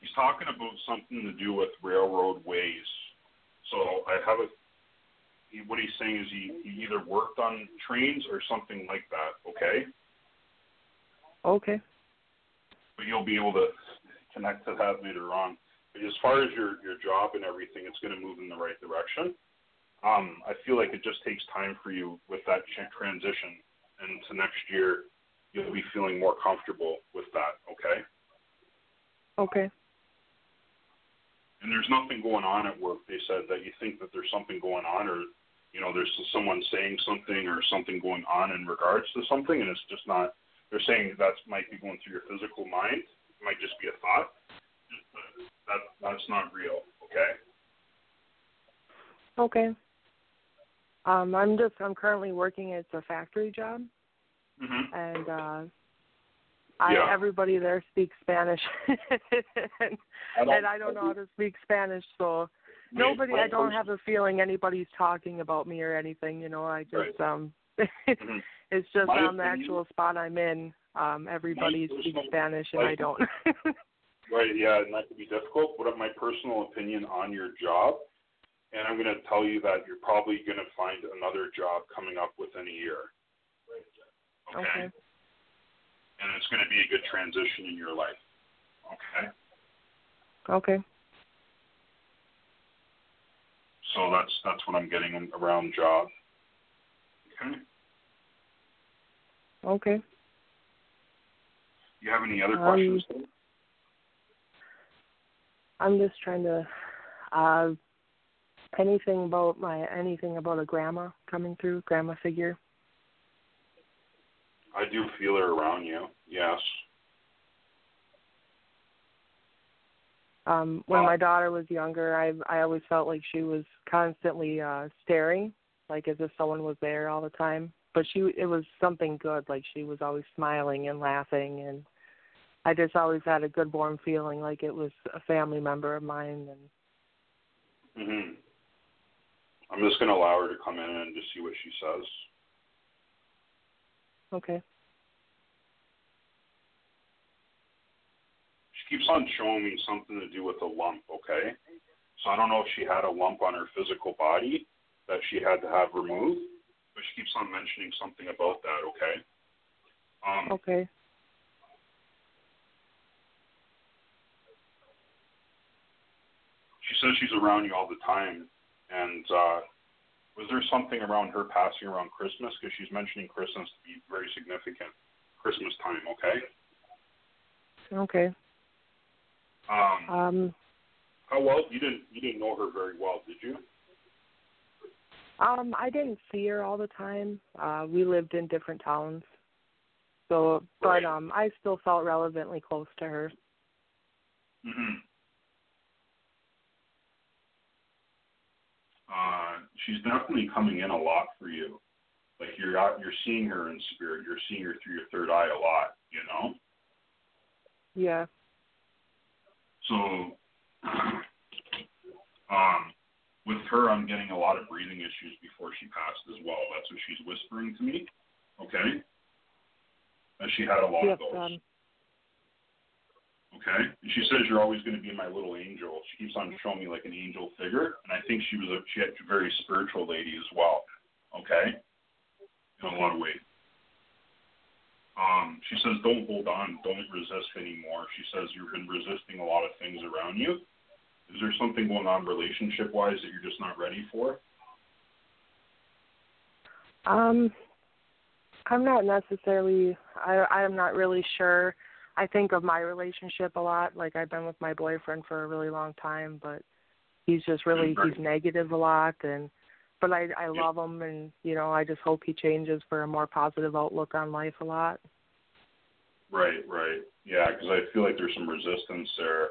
he's talking about something to do with railroad ways. So I have a he, what he's saying is he, he either worked on trains or something like that. Okay, Okay. but you'll be able to connect to that later on. But as far as your your job and everything, it's going to move in the right direction. Um, I feel like it just takes time for you with that transition, and to next year, you'll be feeling more comfortable with that. Okay. Okay. and there's nothing going on at work. They said that you think that there's something going on, or you know, there's someone saying something or something going on in regards to something, and it's just not. They're saying that might be going through your physical mind. It might just be a thought. That that's not real. Okay. Okay. Um, I'm just I'm currently working. It's a factory job, Mm-hmm. and uh, I Yeah. everybody there speaks Spanish, and, I don't- and I don't know how to speak Spanish, so nobody. I don't have a feeling anybody's talking about me or anything. You know, I just Right. um, Mhm. it's just My on the opinion- actual spot I'm in. Um, everybody speaks personal- Spanish and I don't. Right, yeah, and that could be difficult. But my personal opinion on your job, and I'm going to tell you that you're probably going to find another job coming up within a year. Okay. And it's going to be a good transition in your life. Okay. Okay. So that's that's what I'm getting around job. Okay. Okay. You have any other Um, questions? I'm just trying to uh anything about my anything about a grandma coming through, grandma figure. I do feel her around you. Yes. Um when my daughter was younger, I I always felt like she was constantly uh staring, like as if someone was there all the time. But she it was something good, like she was always smiling and laughing and I just always had a good warm feeling like it was a family member of mine and Mhm. I'm just going to allow her to come in and just see what she says. Okay. She keeps on showing me something to do with a lump, okay? So I don't know if she had a lump on her physical body that she had to have removed, but she keeps on mentioning something about that, okay? Um, Okay. She says she's around you all the time, and uh, was there something around her passing around Christmas? Because she's mentioning Christmas to be very significant. Christmas time, okay? Okay. Um, Um how well you didn't you didn't know her very well, did you? Um, I didn't see her all the time. Uh, we lived in different towns. So, but Right. um, I still felt relevantly close to her. Mm-hmm. Uh, she's definitely coming in a lot for you. Like you're out, you're seeing her in spirit. You're seeing her through your third eye a lot. You know. Yeah. So, um, with her, I'm getting a lot of breathing issues before she passed as well. That's what she's whispering to me. Okay. And she had a lot Yes. of those. Um. Okay. And she says you're always going to be my little angel. She keeps on showing me like an angel figure, and I think she was a she had a very spiritual lady as well. Okay. In a lot of ways. Um, she says don't hold on, don't resist anymore. She says you've been resisting a lot of things around you. Is there something going on relationship wise that you're just not ready for? Um. I'm not necessarily. I I'm not really sure. I think of my relationship a lot. Like I've been with my boyfriend for a really long time, but he's just really Right. he's negative a lot and but I I love him and you know I just hope he changes for a more positive outlook on life a lot. Right, right. Yeah, because I feel like there's some resistance there,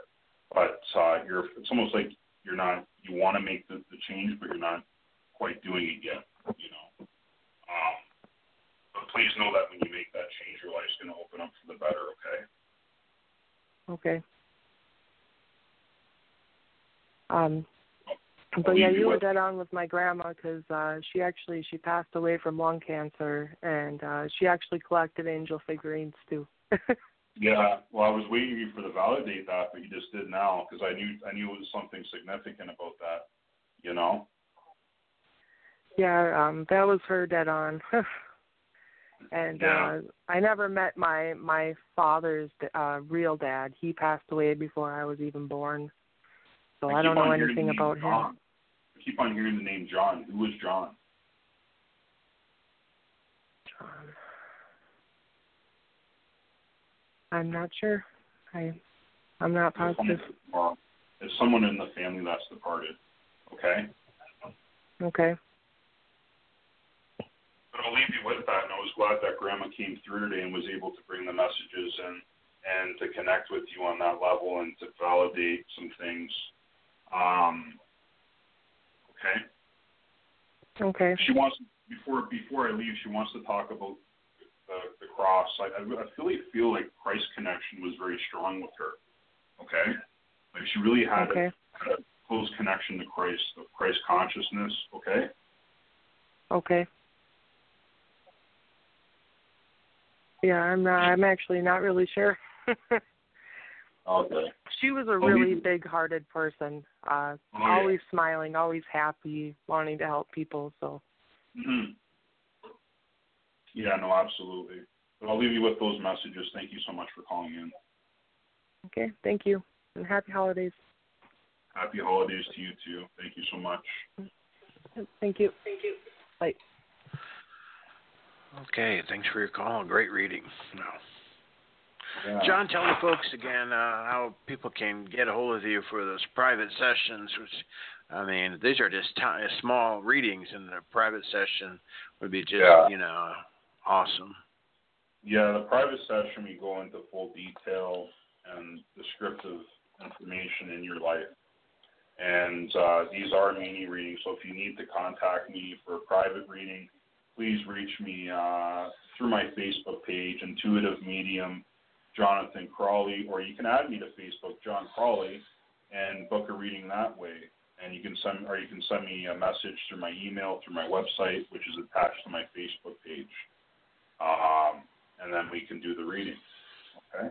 but uh, you're it's almost like you're not you want to make the, the change, but you're not quite doing it yet. You know. Um, please know that when you make that change, your life's going to open up for the better. Okay. Okay. Um, but yeah, you were dead on with my grandma because uh, she actually she passed away from lung cancer, and uh, she actually collected angel figurines too. Yeah. Well, I was waiting for you for to validate that, but you just did now because I knew I knew it was something significant about that. You know. yeah, um, that was her dead on. and Yeah. uh, I never met my my father's uh, real dad. He passed away before I was even born, so I, keep don't know anything about John. him. I keep on hearing the name John. Who was John? John. I'm not sure. I I'm not positive. it's someone in the family that's departed. Okay. Okay. I'll leave you with that, and I was glad that Grandma came through today and was able to bring the messages and and to connect with you on that level and to validate some things. Um, okay. Okay. She wants before before I leave, she wants to talk about the, the cross. I, I really feel like Christ connection was very strong with her. Okay. Like she really had, Okay. a, had a close connection to Christ, the Christ consciousness. Okay. Okay. Yeah, I'm not. I'm actually not really sure. Okay. she was a Well, really we- big-hearted person. Uh, Oh, yeah. always smiling, always happy, wanting to help people. So hmm Yeah, no, absolutely. But I'll leave you with those messages. Thank you so much for calling in. okay, thank you, and happy holidays. Happy holidays to you too. Thank you so much. Thank you. Thank you. Bye. Okay, thanks for your call. Great reading. No. Yeah. John, tell the folks again uh, how people can get a hold of you for those private sessions. Which, I mean, these are just ti small readings, and the private session would be just, Yeah. you know, awesome. Yeah, the private session we go into full detail and descriptive information in your life. And uh, these are mini readings, so if you need to contact me for a private reading, please reach me uh, through my Facebook page, Intuitive Medium Jonathan Crawley, or you can add me to Facebook, John Crawley, and book a reading that way. And you can send, or you can send me a message through my email, through my website, which is attached to my Facebook page. Um, and then we can do the reading. Okay.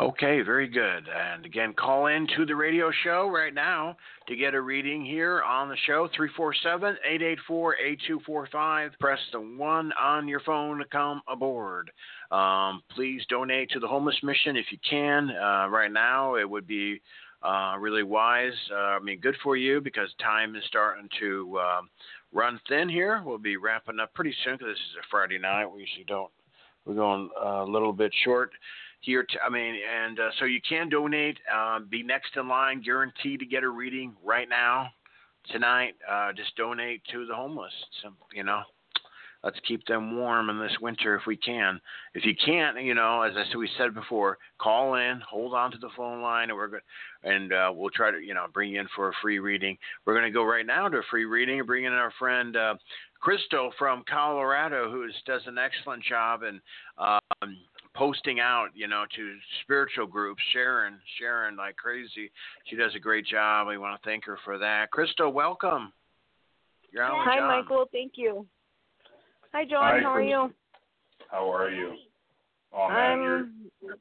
Okay, very good. And again, call in to the radio show right now to get a reading here on the show 347 884 8245. Press the 1 on your phone to come aboard. Um, please donate to the homeless mission if you can. Uh, right now, it would be uh, really wise. Uh, I mean, good for you because time is starting to uh, run thin here. We'll be wrapping up pretty soon because this is a Friday night. We usually don't. We're going a little bit short here. I mean, and uh, so you can donate. Uh, be next in line, guaranteed to get a reading right now, tonight. Uh, just donate to the homeless. So, you know, let's keep them warm in this winter if we can. If you can't, you know, as I said, we said before, call in, hold on to the phone line, and we're good. And uh, we'll try to, you know, bring you in for a free reading. We're going to go right now to a free reading and bring in our friend. Uh, Crystal from Colorado, who does an excellent job in um, posting out, you know, to spiritual groups, sharing, sharing like crazy. She does a great job. We want to thank her for that. Crystal, welcome. You're on Hi, John. Michael. Thank you. Hi, John. Hi, How are you? How are you? Oh man, I'm. you're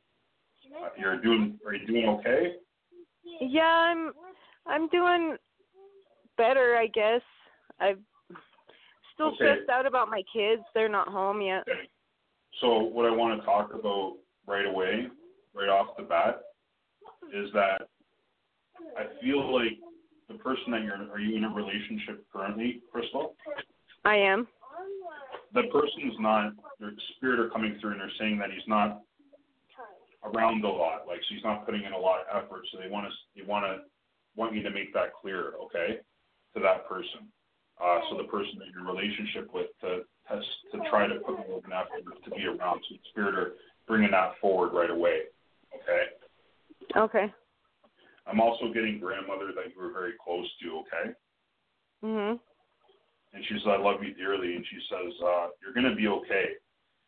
you're doing. Are you doing okay? Yeah, I'm. I'm doing better, I guess. I'm still Okay. stressed out about my kids. They're not home yet. So what I want to talk about right away, right off the bat, is that I feel like the person that you're are you in a relationship currently, Crystal? I am. The person's not their spirit are coming through and they're saying that he's not around a lot, like so not putting in a lot of effort. So they want to they want to want you to make that clear, okay, to that person. Uh, so the person that you're in relationship with to has to try to put more of an effort to be around. So the spirit bringing that forward right away, okay. Okay. I'm also getting grandmother that you were very close to, okay. Mhm. and she says, I love you dearly. And she says, uh, You're going to be okay.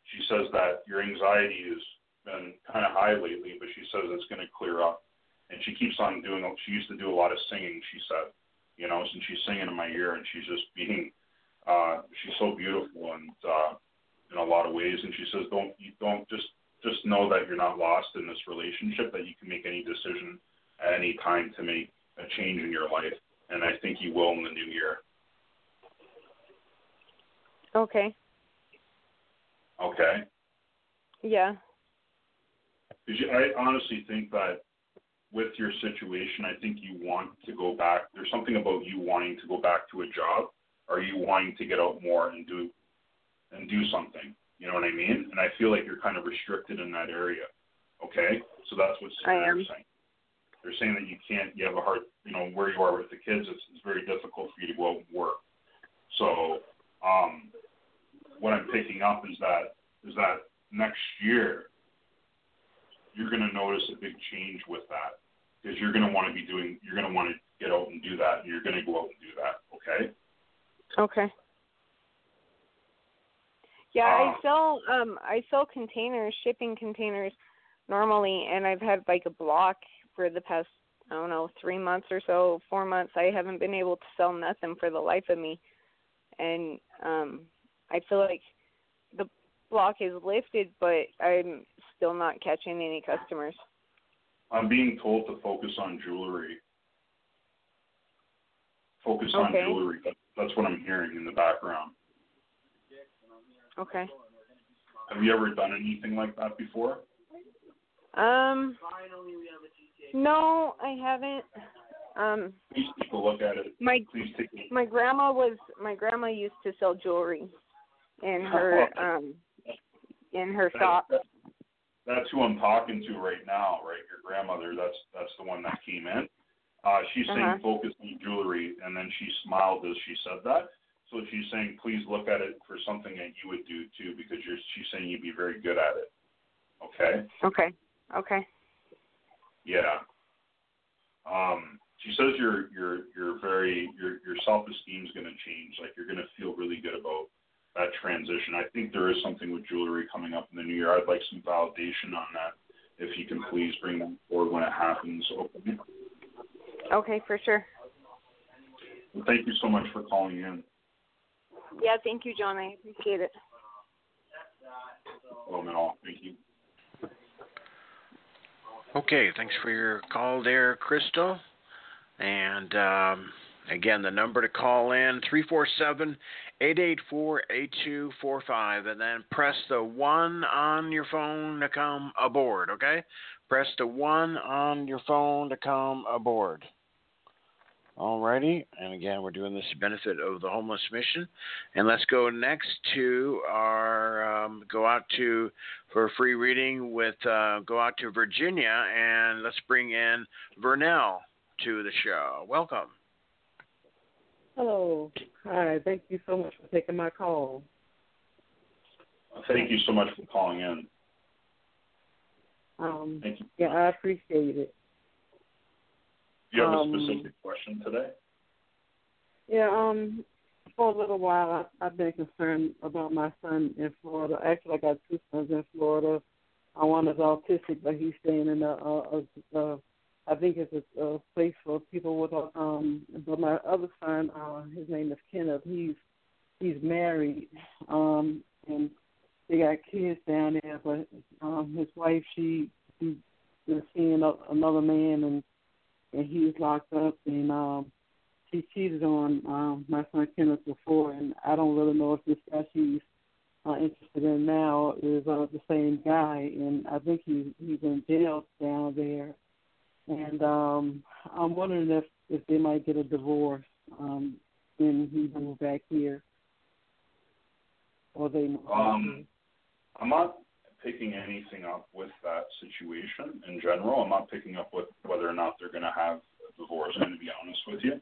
She says that your anxiety has been kind of high lately, but she says it's going to clear up. And she keeps on doing, she used to do a lot of singing, she said, you know, and she's singing in my ear and she's just being, uh, she's so beautiful and, uh, in a lot of ways. And she says, don't, you don't just, just know that you're not lost in this relationship, that you can make any decision at any time to make a change in your life. And I think you will in the new year. Okay. Okay. Yeah. Because I honestly think that with your situation, I think you want to go back. There's something about you wanting to go back to a job, or you wanting to get out more and do and do something. You know what I mean? And I feel like you're kind of restricted in that area. Okay, so that's what they're saying. They're saying that you can't. You have a hard. You know where you are with the kids. It's, it's very difficult for you to go out and work. So, um, what I'm picking up is that is that next year you're going to notice a big change with that because you're going to want to be doing, you're going to want to get out and do that. And you're going to go out and do that. Okay. Okay. Yeah, Uh, I sell um I sell containers, shipping containers normally and I've had like a block for the past I don't know, 3 months or so, 4 months. I haven't been able to sell nothing for the life of me. And um I feel like the block is lifted, but I'm still not catching any customers. I'm being told to focus on jewelry. Focus on jewelry. That's what I'm hearing in the background. Okay. Have you ever done anything like that before? Um. No, I haven't. Um, Please take a look at it. my Please take my grandma was my grandma used to sell jewelry in her um in her shop. That's, that's who I'm talking to right now, right? Your grandmother. That's that's the one that came in. Uh, she's saying Uh-huh. focus on jewelry, and then she smiled as she said that. So she's saying, please look at it for something that you would do too, because you're, she's saying you'd be very good at it. Okay. Okay. Okay. Yeah. Um, she says your your your very your your self esteem is going to change. Like you're going to feel really good about that transition. I think there is something with jewelry coming up in the new year. I'd like some validation on that. If you can please bring that forward when it happens. Okay. Okay, for sure. Well, thank you so much for calling in. Yeah, thank you, John. I appreciate it. Well, at all. Thank you. Okay, thanks for your call there, Crystal. And um, again, the number to call in 347 884 8245, and then press the 1 on your phone to come aboard, okay? Press the 1 on your phone to come aboard. Alrighty, and again, we're doing this benefit of the homeless mission. And let's go next to our um, go out to for a free reading with uh, go out to Virginia, and let's bring in Vernell to the show. Welcome. Hello. Hi. Thank you so much for taking my call. Thank you so much for calling in. Um, Thank you. yeah, I appreciate it. Do you have Um, a specific question today? Yeah. Um, for a little while, I, I've been concerned about my son in Florida. Actually, I got two sons in Florida. Uh, one is autistic, but he's staying in a, a, a, a I think it's a, a place for people with um. But my other son, uh, his name is Kenneth. He's he's married, um, and they got kids down there. But um, his wife, she she is seeing a, another man, and and he's locked up, and um, she cheated on um, my son Kenneth before, and I don't really know if this guy she's uh, interested in now is uh, the same guy, and I think he's he's in jail down there, and um, I'm wondering if if they might get a divorce um, when he moves back here, or they move Um. I'm not picking anything up with that situation in general. I'm not picking up with whether or not they're going to have a divorce. I'm going to be honest with you.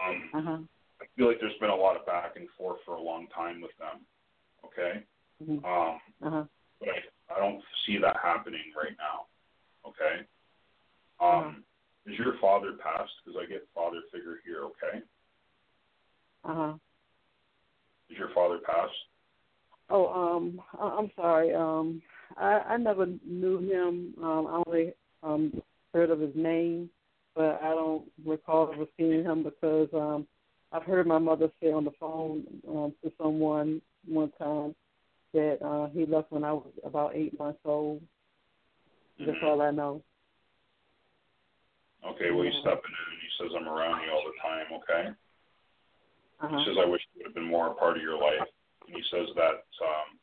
Um, Uh huh. I feel like there's been a lot of back and forth for a long time with them. Okay. Mhm. Um, Uh huh. but I, I don't see that happening right now. Okay. Um, is your father passed? Because I get father figure here. Okay. Uh huh. Is your father passed? Oh, um, I- I'm sorry. Um, I I never knew him. Um, I only um heard of his name, but I don't recall ever seeing him because um I've heard my mother say on the phone um to someone one time that uh he left when I was about eight months old. That's Mhm. all I know. Okay. Well, he's stepping in and he says I'm around you all the time. Okay. He Uh-huh. says, I wish it would have been more a part of your life. And he says that um,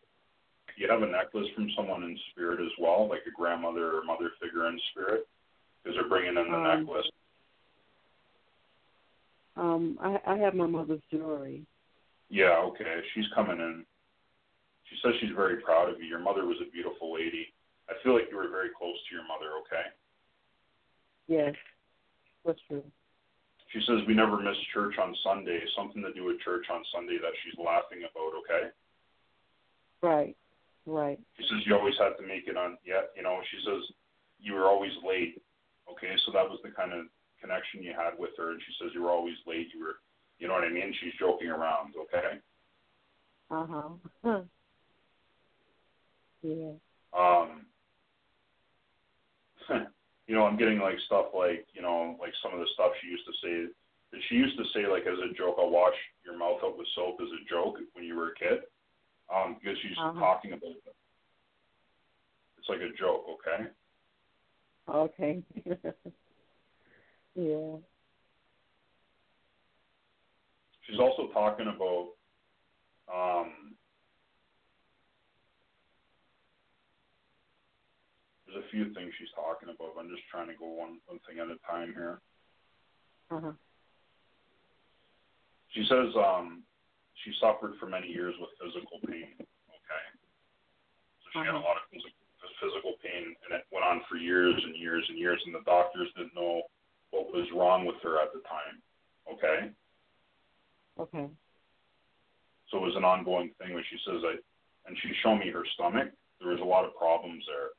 you have a necklace from someone in spirit as well, like a grandmother or mother figure in spirit, because they're bringing in the Um, necklace. Um, I I have my mother's jewelry. Yeah, okay. She's coming in. She says she's very proud of you. Your mother was a beautiful lady. I feel like you were very close to your mother, okay? Yes, that's true. She says we never missed church on Sunday, something to do with church on Sunday that she's laughing about, okay? Right, right. She says you always had to make it on. Yeah, you know. She says you were always late. Okay, so that was the kind of connection you had with her, and she says you were always late. You were, you know what I mean? She's joking around. Okay. Uh huh. yeah. Um. you know, I'm getting like stuff like you know, like some of the stuff she used to say. That she used to say like as a joke, "I'll wash your mouth out with soap" as a joke when you were a kid. um, because she's Uh-huh. talking about it. It's like a joke, okay? Okay. yeah. She's also talking about um, there's a few things she's talking about. I'm just trying to go one one thing at a time here. Uh-huh. She says um, she suffered for many years with physical pain. Okay, so she had a Uh-huh. lot of physical, physical pain, and it went on for years and years and years, and the doctors didn't know what was wrong with her at the time. Okay. Okay. So it was an ongoing thing where she says I and she showed me her stomach. There was a lot of problems there.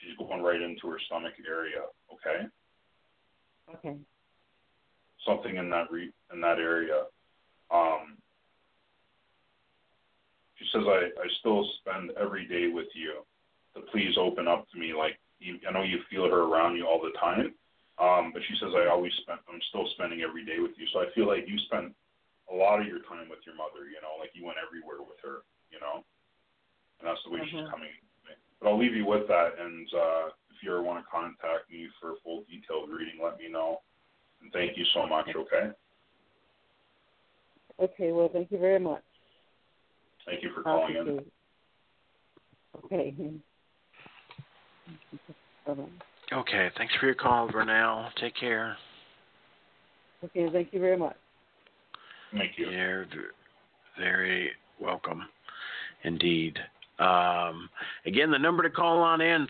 She's going right into her stomach area, okay? Okay. Something in that re in that area. Um she says I, I still spend every day with you. To please open up to me like you, I know you feel her around you all the time. Um, but she says I always spend I'm still spending every day with you. So I feel like you spend a lot of your time with your mother, you know, like you went everywhere with her, you know. And that's the way she's Mhm. coming. But I'll leave you with that and uh if you ever want to contact me for a full detailed reading, let me know. And thank you so much, okay? Okay, well thank you very much. Thank you for calling in. Okay. Bye-bye. Okay, thanks for your call, Vernell. Take care. Okay, thank you very much. Thank you. You're very welcome indeed. Um, again, the number to call on in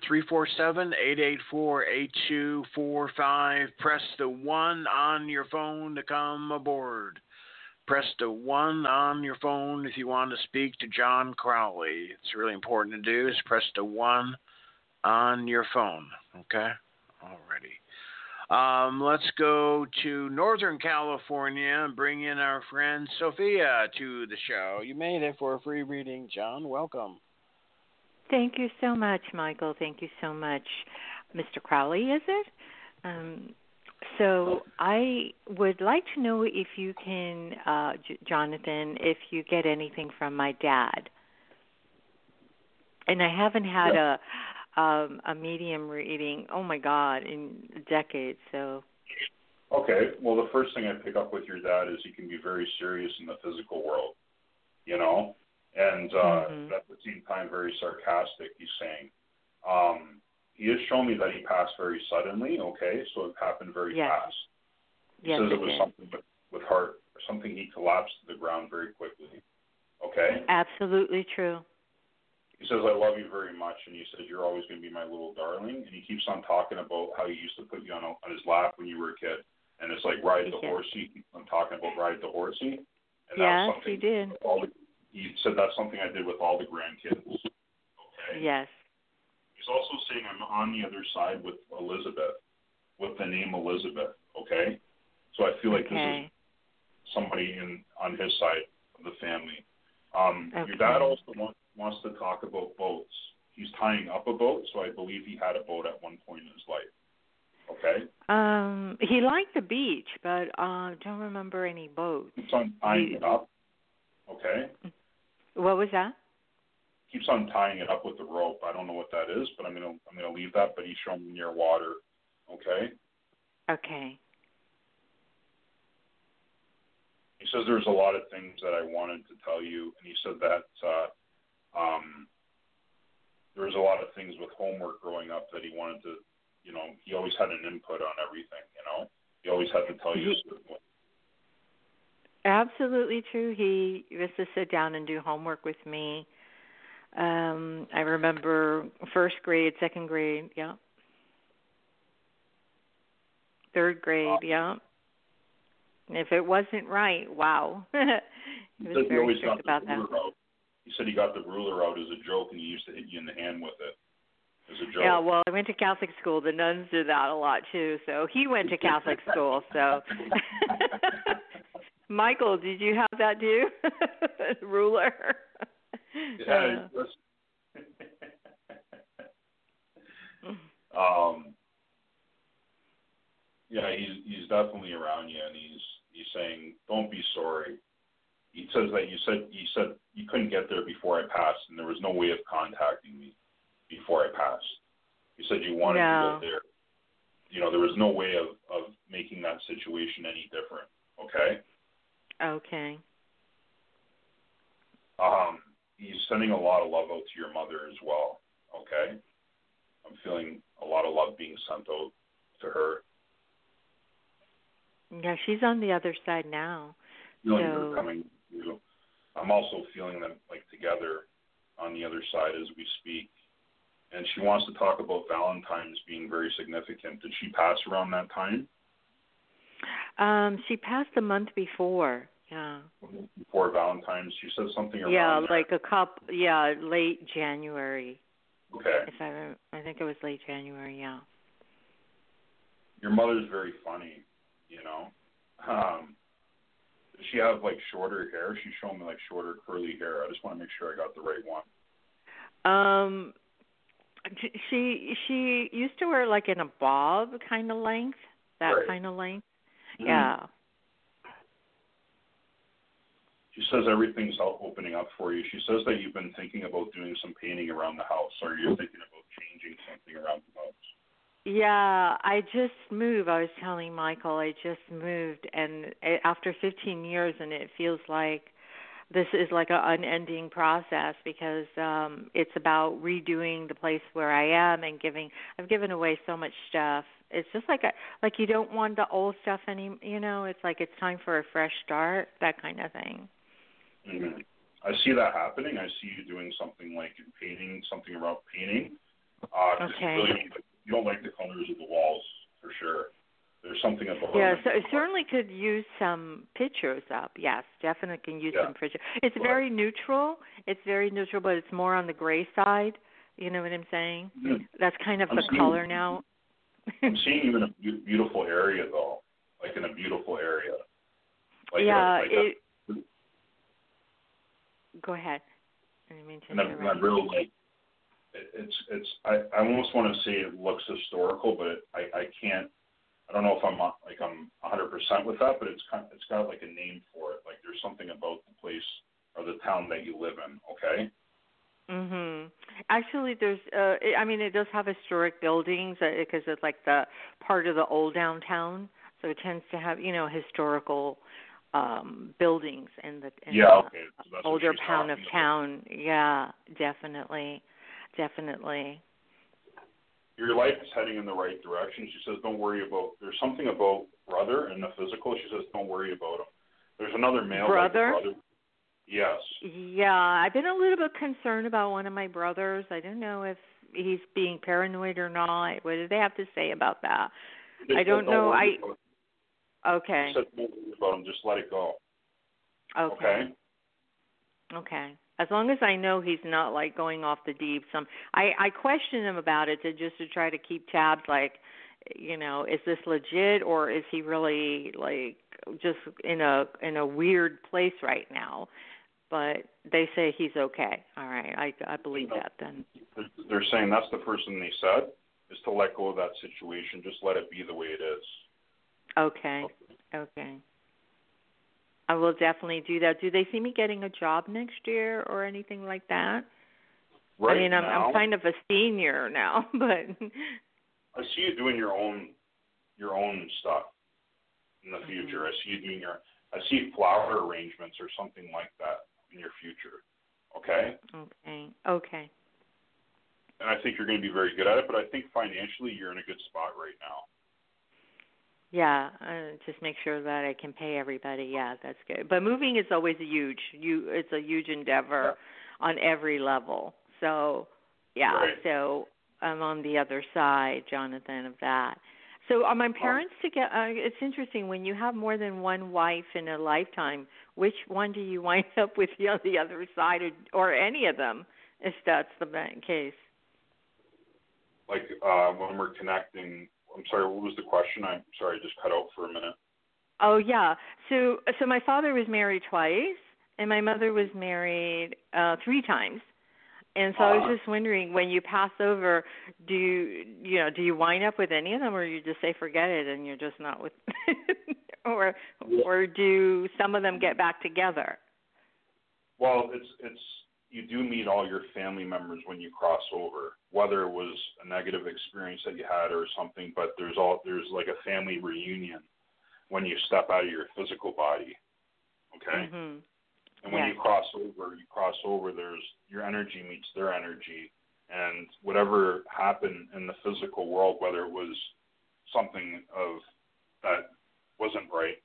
347-884-8245. Press the 1 on your phone to come aboard. Press the 1 on your phone if you want to speak to John Crawley. It's really important to do is press the 1 on your phone, okay? Alrighty. Um, let's go to Northern California and bring in our friend Sophia to the show. You made it for a free reading, John. Welcome. Thank you so much, Michael. Thank you so much, Mr. Crawley. Is it? Um, so I would like to know if you can, uh, J- Jonathan, if you get anything from my dad. And I haven't had a um, a medium reading. Oh my God, in decades. So Okay. Well, the first thing I pick up with your dad is he can be very serious in the physical world, you know, and uh, Mhm. at the same time very sarcastic. He's saying, um, he has shown me that he passed very suddenly. Okay, so it happened very Yes. fast. He yes, says it was did. something with, with heart, something he collapsed to the ground very quickly. Okay. Absolutely true. He says, I love you very much, and he says, You're always going to be my little darling. And he keeps on talking about how he used to put you on, a, on his lap when you were a kid. And it's like, ride the Yeah. horsey. He keeps on talking about ride the horsey. And Yes, that was something, he did. All the, he said, That's something I did with all the grandkids. Okay. Yes. He's also saying, I'm on the other side with Elizabeth, with the name Elizabeth. Okay. So I feel like this is somebody in on his side of the family. Um, Your dad also want, wants to talk about boats. He's tying up a boat, so I believe he had a boat at one point in his life. Okay, Um, he liked the beach, but uh, don't remember any boats. keeps on tying He- it up. Okay, What was that? keeps on tying it up with the rope. I don't know what that is, but I'm gonna I'm gonna leave that. But he's showing me near water. Okay, Okay. he says there's a lot of things that I wanted to tell you, and he said that uh, um, there was a lot of things with homework growing up that he wanted to, you know, he always had an input on everything. You know, he always had to tell you. He- certain way. Absolutely true. He used to sit down and do homework with me. Um, I remember first grade, second grade, yeah. Third grade, yeah. If it wasn't right, wow. he was said he very strict got about the that. ruler out. He said he got the ruler out as a joke, and he used to hit you in the hand with it as a joke. Yeah, well, I went to Catholic school. The nuns do that a lot too. So he went to Catholic school. So, Michael, did you have that too? Ruler. Yeah, Uh, um, yeah, he's he's definitely around you, and he's he's saying, "Don't be sorry." he says that you said you said you couldn't get there before I passed, and there was no way of contacting me before I passed. You said you wanted No. to get there. You know, there was no way of of making that situation any different. Okay. Okay. Um, he's sending a lot of love out to your mother as well. Okay. I'm feeling a lot of love being sent out to her. Yeah, she's on the other side now. Feeling So- her coming through. I'm also feeling them like together on the other side as we speak. And she wants to talk about Valentine's being very significant. Did she pass around that time? Um, she passed the month before. Yeah. Before Valentine's, she said something around Yeah, there. like a cup. Yeah, late January. Okay. If I rem- I think it was late January. Yeah. Your mother's very funny, you know. Um, does she have like shorter hair? She's showing me like shorter curly hair. I just want to make sure I got the right one. Um, she she used to wear like in a bob kind of length, that Right. kind of length. Mhm. Yeah. She says everything's out opening up for you. She says that you've been thinking about doing some painting around the house, or you're thinking about changing something around the house. Yeah, I just moved. I was telling Michael I just moved, and it, after 15 years, and it feels like this is like an unending process because um it's about redoing the place where I am and giving. I've given away so much stuff. It's just like a like you don't want the old stuff any. You know, it's like it's time for a fresh start, that kind of thing. hmm I see that happening. I see you doing something like painting, something around painting. Uh, Okay. You, really don't, like- you don't like the colors of the walls for sure. There's something about Yeah, so it certainly could use some pictures up. Yes, definitely can use Yeah. some pictures. It's Right. very neutral. It's very neutral, but it's more on the gray side. You know what I'm saying? Mhm. That's kind of I'm the seeing- color now. I'm seeing you in a beau- beautiful area though, like in a beautiful area. Like a- yeah, like a- it. Go ahead. I mean to and I'm. I'm real like it, it's it's I, I almost want to say it looks historical, but it, I I can't. I don't know if I'm like I'm 100 percent with that, but it's kind it's got like a name for it. Like there's something about the place or the town that you live in. Okay. Mhm. Actually, there's. uh I mean, it does have historic buildings because it's like the part of the old downtown, so it tends to have you know historical um buildings in the in Yeah, the okay, so older pound of talking about. town. Yeah, definitely, definitely. Your life is heading in the right direction. She says, "Don't worry about." There's something about brother in the physical. She says, "Don't worry about him." There's another male like Brother? Yes. Yeah, I've been a little bit concerned about one of my brothers. I don't know if he's being paranoid or not. What do they have to say about that? They I don't know. I okay. Said, about him. Just let it go." Okay. Okay. Okay. As long as I know he's not like going off the deep some I I question him about it to just to try to keep tabs like you know, is this legit or is he really like just in a in a weird place right now? But they say he's okay. All right. I I believe that then. They're- saying that's the first thing they said is to let go of that situation. Just let it be the way it is. Okay. Okay. I will definitely do that. Do they see me getting a job next year or anything like that? Right I mean, I'm now, I'm kind of a senior now, but I see you doing your own your own stuff in the Mm-hmm. future. I see you doing your I see flower arrangements or something like that your future. Okay? okay. Okay. And I think you're going to be very good at it, but I think financially you're in a good spot right now. Yeah, uh, just make sure that I can pay everybody. Yeah, that's good. But moving is always a huge you it's a huge endeavor on every level. So, yeah. Right. So, I'm on the other side, Jonathan, of that. So, are my parents together? Uh, it's interesting when you have more than one wife in a lifetime. Which one do you wind up with on the other side, or, or any of them, if that's the case? Like uh when we're connecting I'm sorry, what was the question? I'm sorry, I just cut out for a minute. Oh yeah. So so my father was married twice and my mother was married uh three times. And so I was just wondering when you pass over, do you you know, do you wind up with any of them or you just say forget it and you're just not with or or do some of them get back together? Well, it's it's you do meet all your family members when you cross over, whether it was a negative experience that you had or something. But there's all there's like a family reunion when you step out of your physical body. Okay. Mhm. And when Yeah. you cross over, you cross over. There's your energy meets their energy, and whatever happened in the physical world, whether it was something of that wasn't right,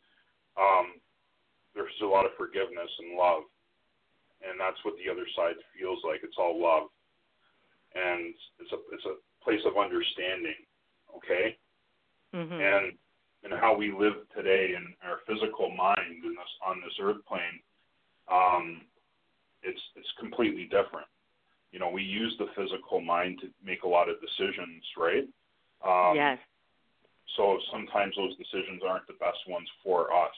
um, there's a lot of forgiveness and love, and that's what the other side feels like. It's all love, and it's a it's a place of understanding. Okay Mhm. and and how we live today in our physical mind in this on this earth plane, um, it's it's completely different. You know, we use the physical mind to make a lot of decisions, right? Um, yes. So sometimes those decisions aren't the best ones for us.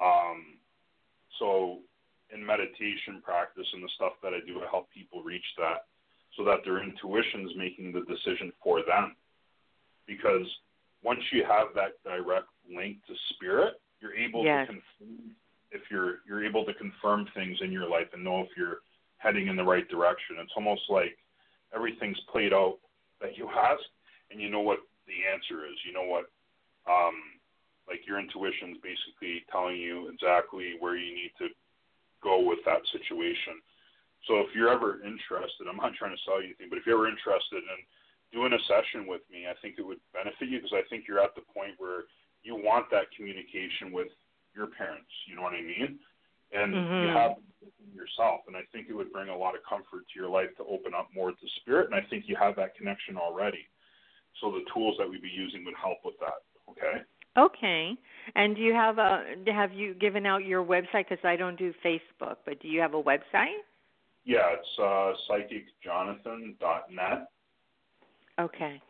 Um, so in meditation practice and the stuff that I do, I help people reach that so that their intuition's making the decision for them. Because once you have that direct link to spirit, you're able Yes. to confirm if you're you're able to confirm things in your life and know if you're heading in the right direction. It's almost like everything's played out that you ask and you know what the answer is. You know what um like your intuition's basically telling you exactly where you need to go with that situation. So if you're ever interested, I'm not trying to sell you anything, but if you're ever interested in doing a session with me, I think it would benefit you because I think you're at the point where you want that communication with your parents. You know what I mean? And you Mhm. have yourself, and I think it would bring a lot of comfort to your life to open up more to spirit. And I think you have that connection already. So the tools that we'd be using would help with that. Okay. Okay. And do you have a have you given out your website cuz I don't do Facebook, but do you have a website? Yeah, it's uh, psychicjonathan.net. Okay.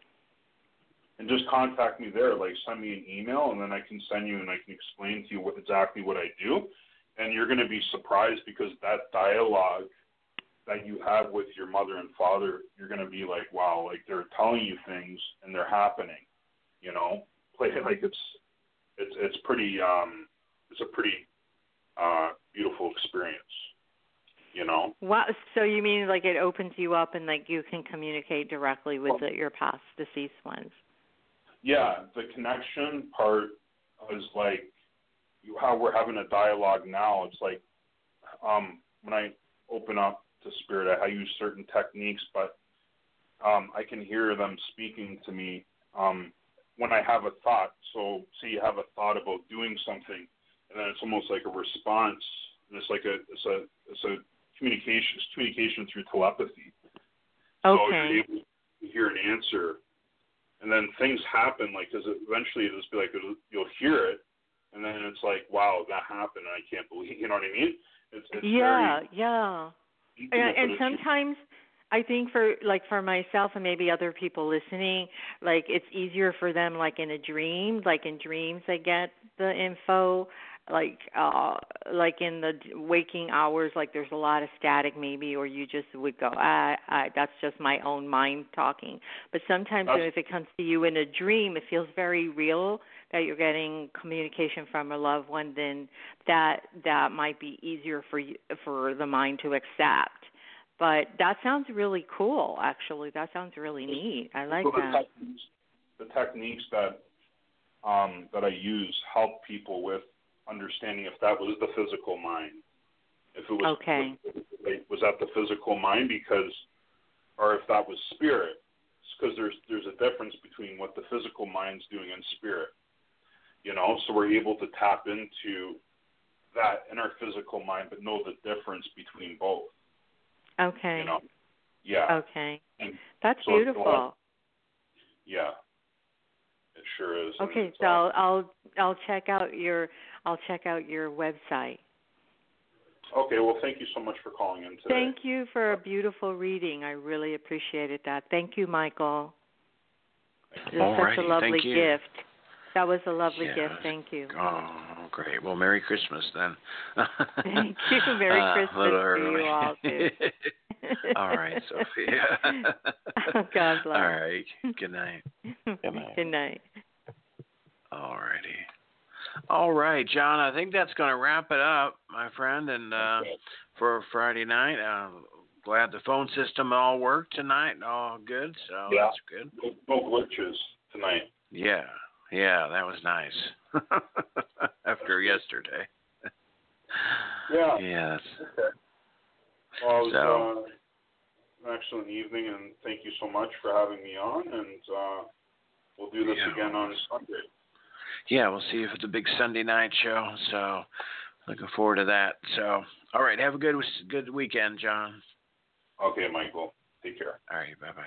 And just contact me there. Like send me an email, and then I can send you and I can explain to you what exactly what I do. And you're going to be surprised because that dialogue that you have with your mother and father, you're going to be like, wow, like they're telling you things and they're happening. You know, play like it's it's it's pretty um it's a pretty uh beautiful experience. You know. Wow. So you mean like it opens you up and like you can communicate directly with the, your past deceased ones? Yeah, the connection part is like you, how we're having a dialogue now. It's like um, when I open up to spirit, I, use certain techniques, but um, I can hear them speaking to me um, when I have a thought. So, say you have a thought about doing something, and then it's almost like a response. And it's like a it's a it's a communication it's communication through telepathy. So you're Okay. able to hear an answer, and then things happen. Like, because eventually it'll just be like you'll hear it, and then it's like, wow, that happened, and I can't believe. You know what I mean? It's, it's yeah, yeah. And, and sometimes I think for like for myself and maybe other people listening, like it's easier for them like in a dream, like in dreams they get the info like uh like in the waking hours like there's a lot of static maybe or you just would go ah, ah that's just my own mind talking. But sometimes That's- if it comes to you in a dream it feels very real that you're getting communication from a loved one then that that might be easier for you for the mind to accept. But that sounds really cool actually. That sounds really neat. I like so the that. techniques, the techniques that um, that I use help people with understanding if that was the physical mind, if it was Okay. was that the physical mind because, or if that was spirit, because there's there's a difference between what the physical mind's doing and spirit, you know. So we're able to tap into that in our physical mind, but know the difference between both, okay you know. Yeah. okay And that's so it's a lot- beautiful Yeah, it sure is. Okay, so I'll I'll I'll check out your I'll check out your website. okay. Well, thank you so much for calling in today. Thank you for a beautiful reading. I really appreciated that. Thank you, Michael. It was such a lovely gift. That was a lovely Yeah. gift. Thank you. Oh, great. Well, Merry Christmas then. Thank you. Merry Uh, Christmas to you early. all, too. all right, Sophia. God bless. All right. Good night. Good night. Good night. All righty. All right, John. I think that's going to wrap it up, my friend, and uh, for Friday night. Uh, glad the phone system all worked tonight. All good. So Yeah. that's good. No, no glitches tonight. Yeah, yeah, that was nice. After yesterday. Yeah. Yeah. Okay. Well, it was So- uh, an excellent evening, and thank you so much for having me on. And uh, we'll do this Yeah. again on Sunday. Yeah, we'll see if it's a big Sunday night show. So looking forward to that. So all right, have a good good weekend, John. Okay, Michael. Take care. All right, bye bye.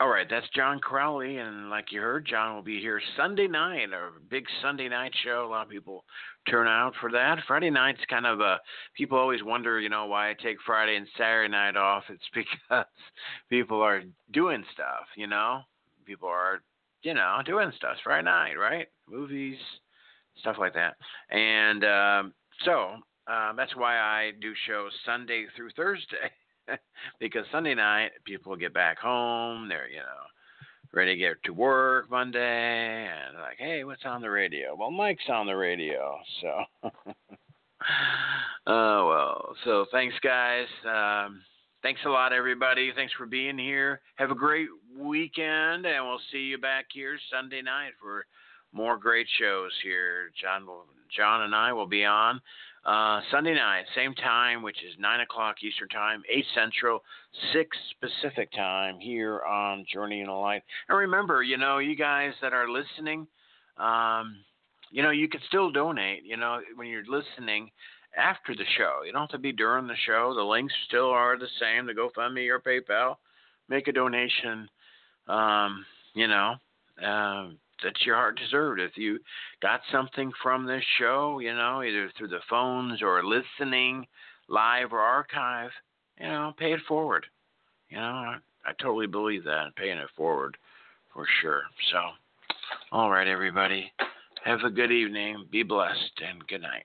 All right, that's John Crawley, and like you heard, John will be here Sunday night, a big Sunday night show. A lot of people turn out for that. Friday night's kind of a people always wonder, you know, why I take Friday and Saturday night off. It's because people are doing stuff, you know. People are, you know, doing stuff. Friday night, right? Movies, stuff like that, and um, so uh, that's why I do shows Sunday through Thursday. because Sunday night people get back home, they're you know ready to get to work Monday, and like, hey, what's on the radio? Well, Mike's on the radio, so. Oh well, so thanks guys. Um, thanks a lot, everybody. Thanks for being here. Have a great weekend, and we'll see you back here Sunday night for more great shows here. John John and I will be on uh, Sunday night, same time, which is 9 o'clock Eastern Time, 8 Central, 6 Pacific Time here on Journey in the Light. And remember, you know, you guys that are listening, um, you know, you can still donate, you know, when you're listening after the show. You don't have to be during the show. The links still are the same the GoFundMe or PayPal. Make a donation, um, you know. That your heart deserved. If you got something from this show, you know, either through the phones or listening live or archive, you know, pay it forward. You know, I, I totally believe that, paying it forward for sure. So, all right, everybody, have a good evening, be blessed, and good night.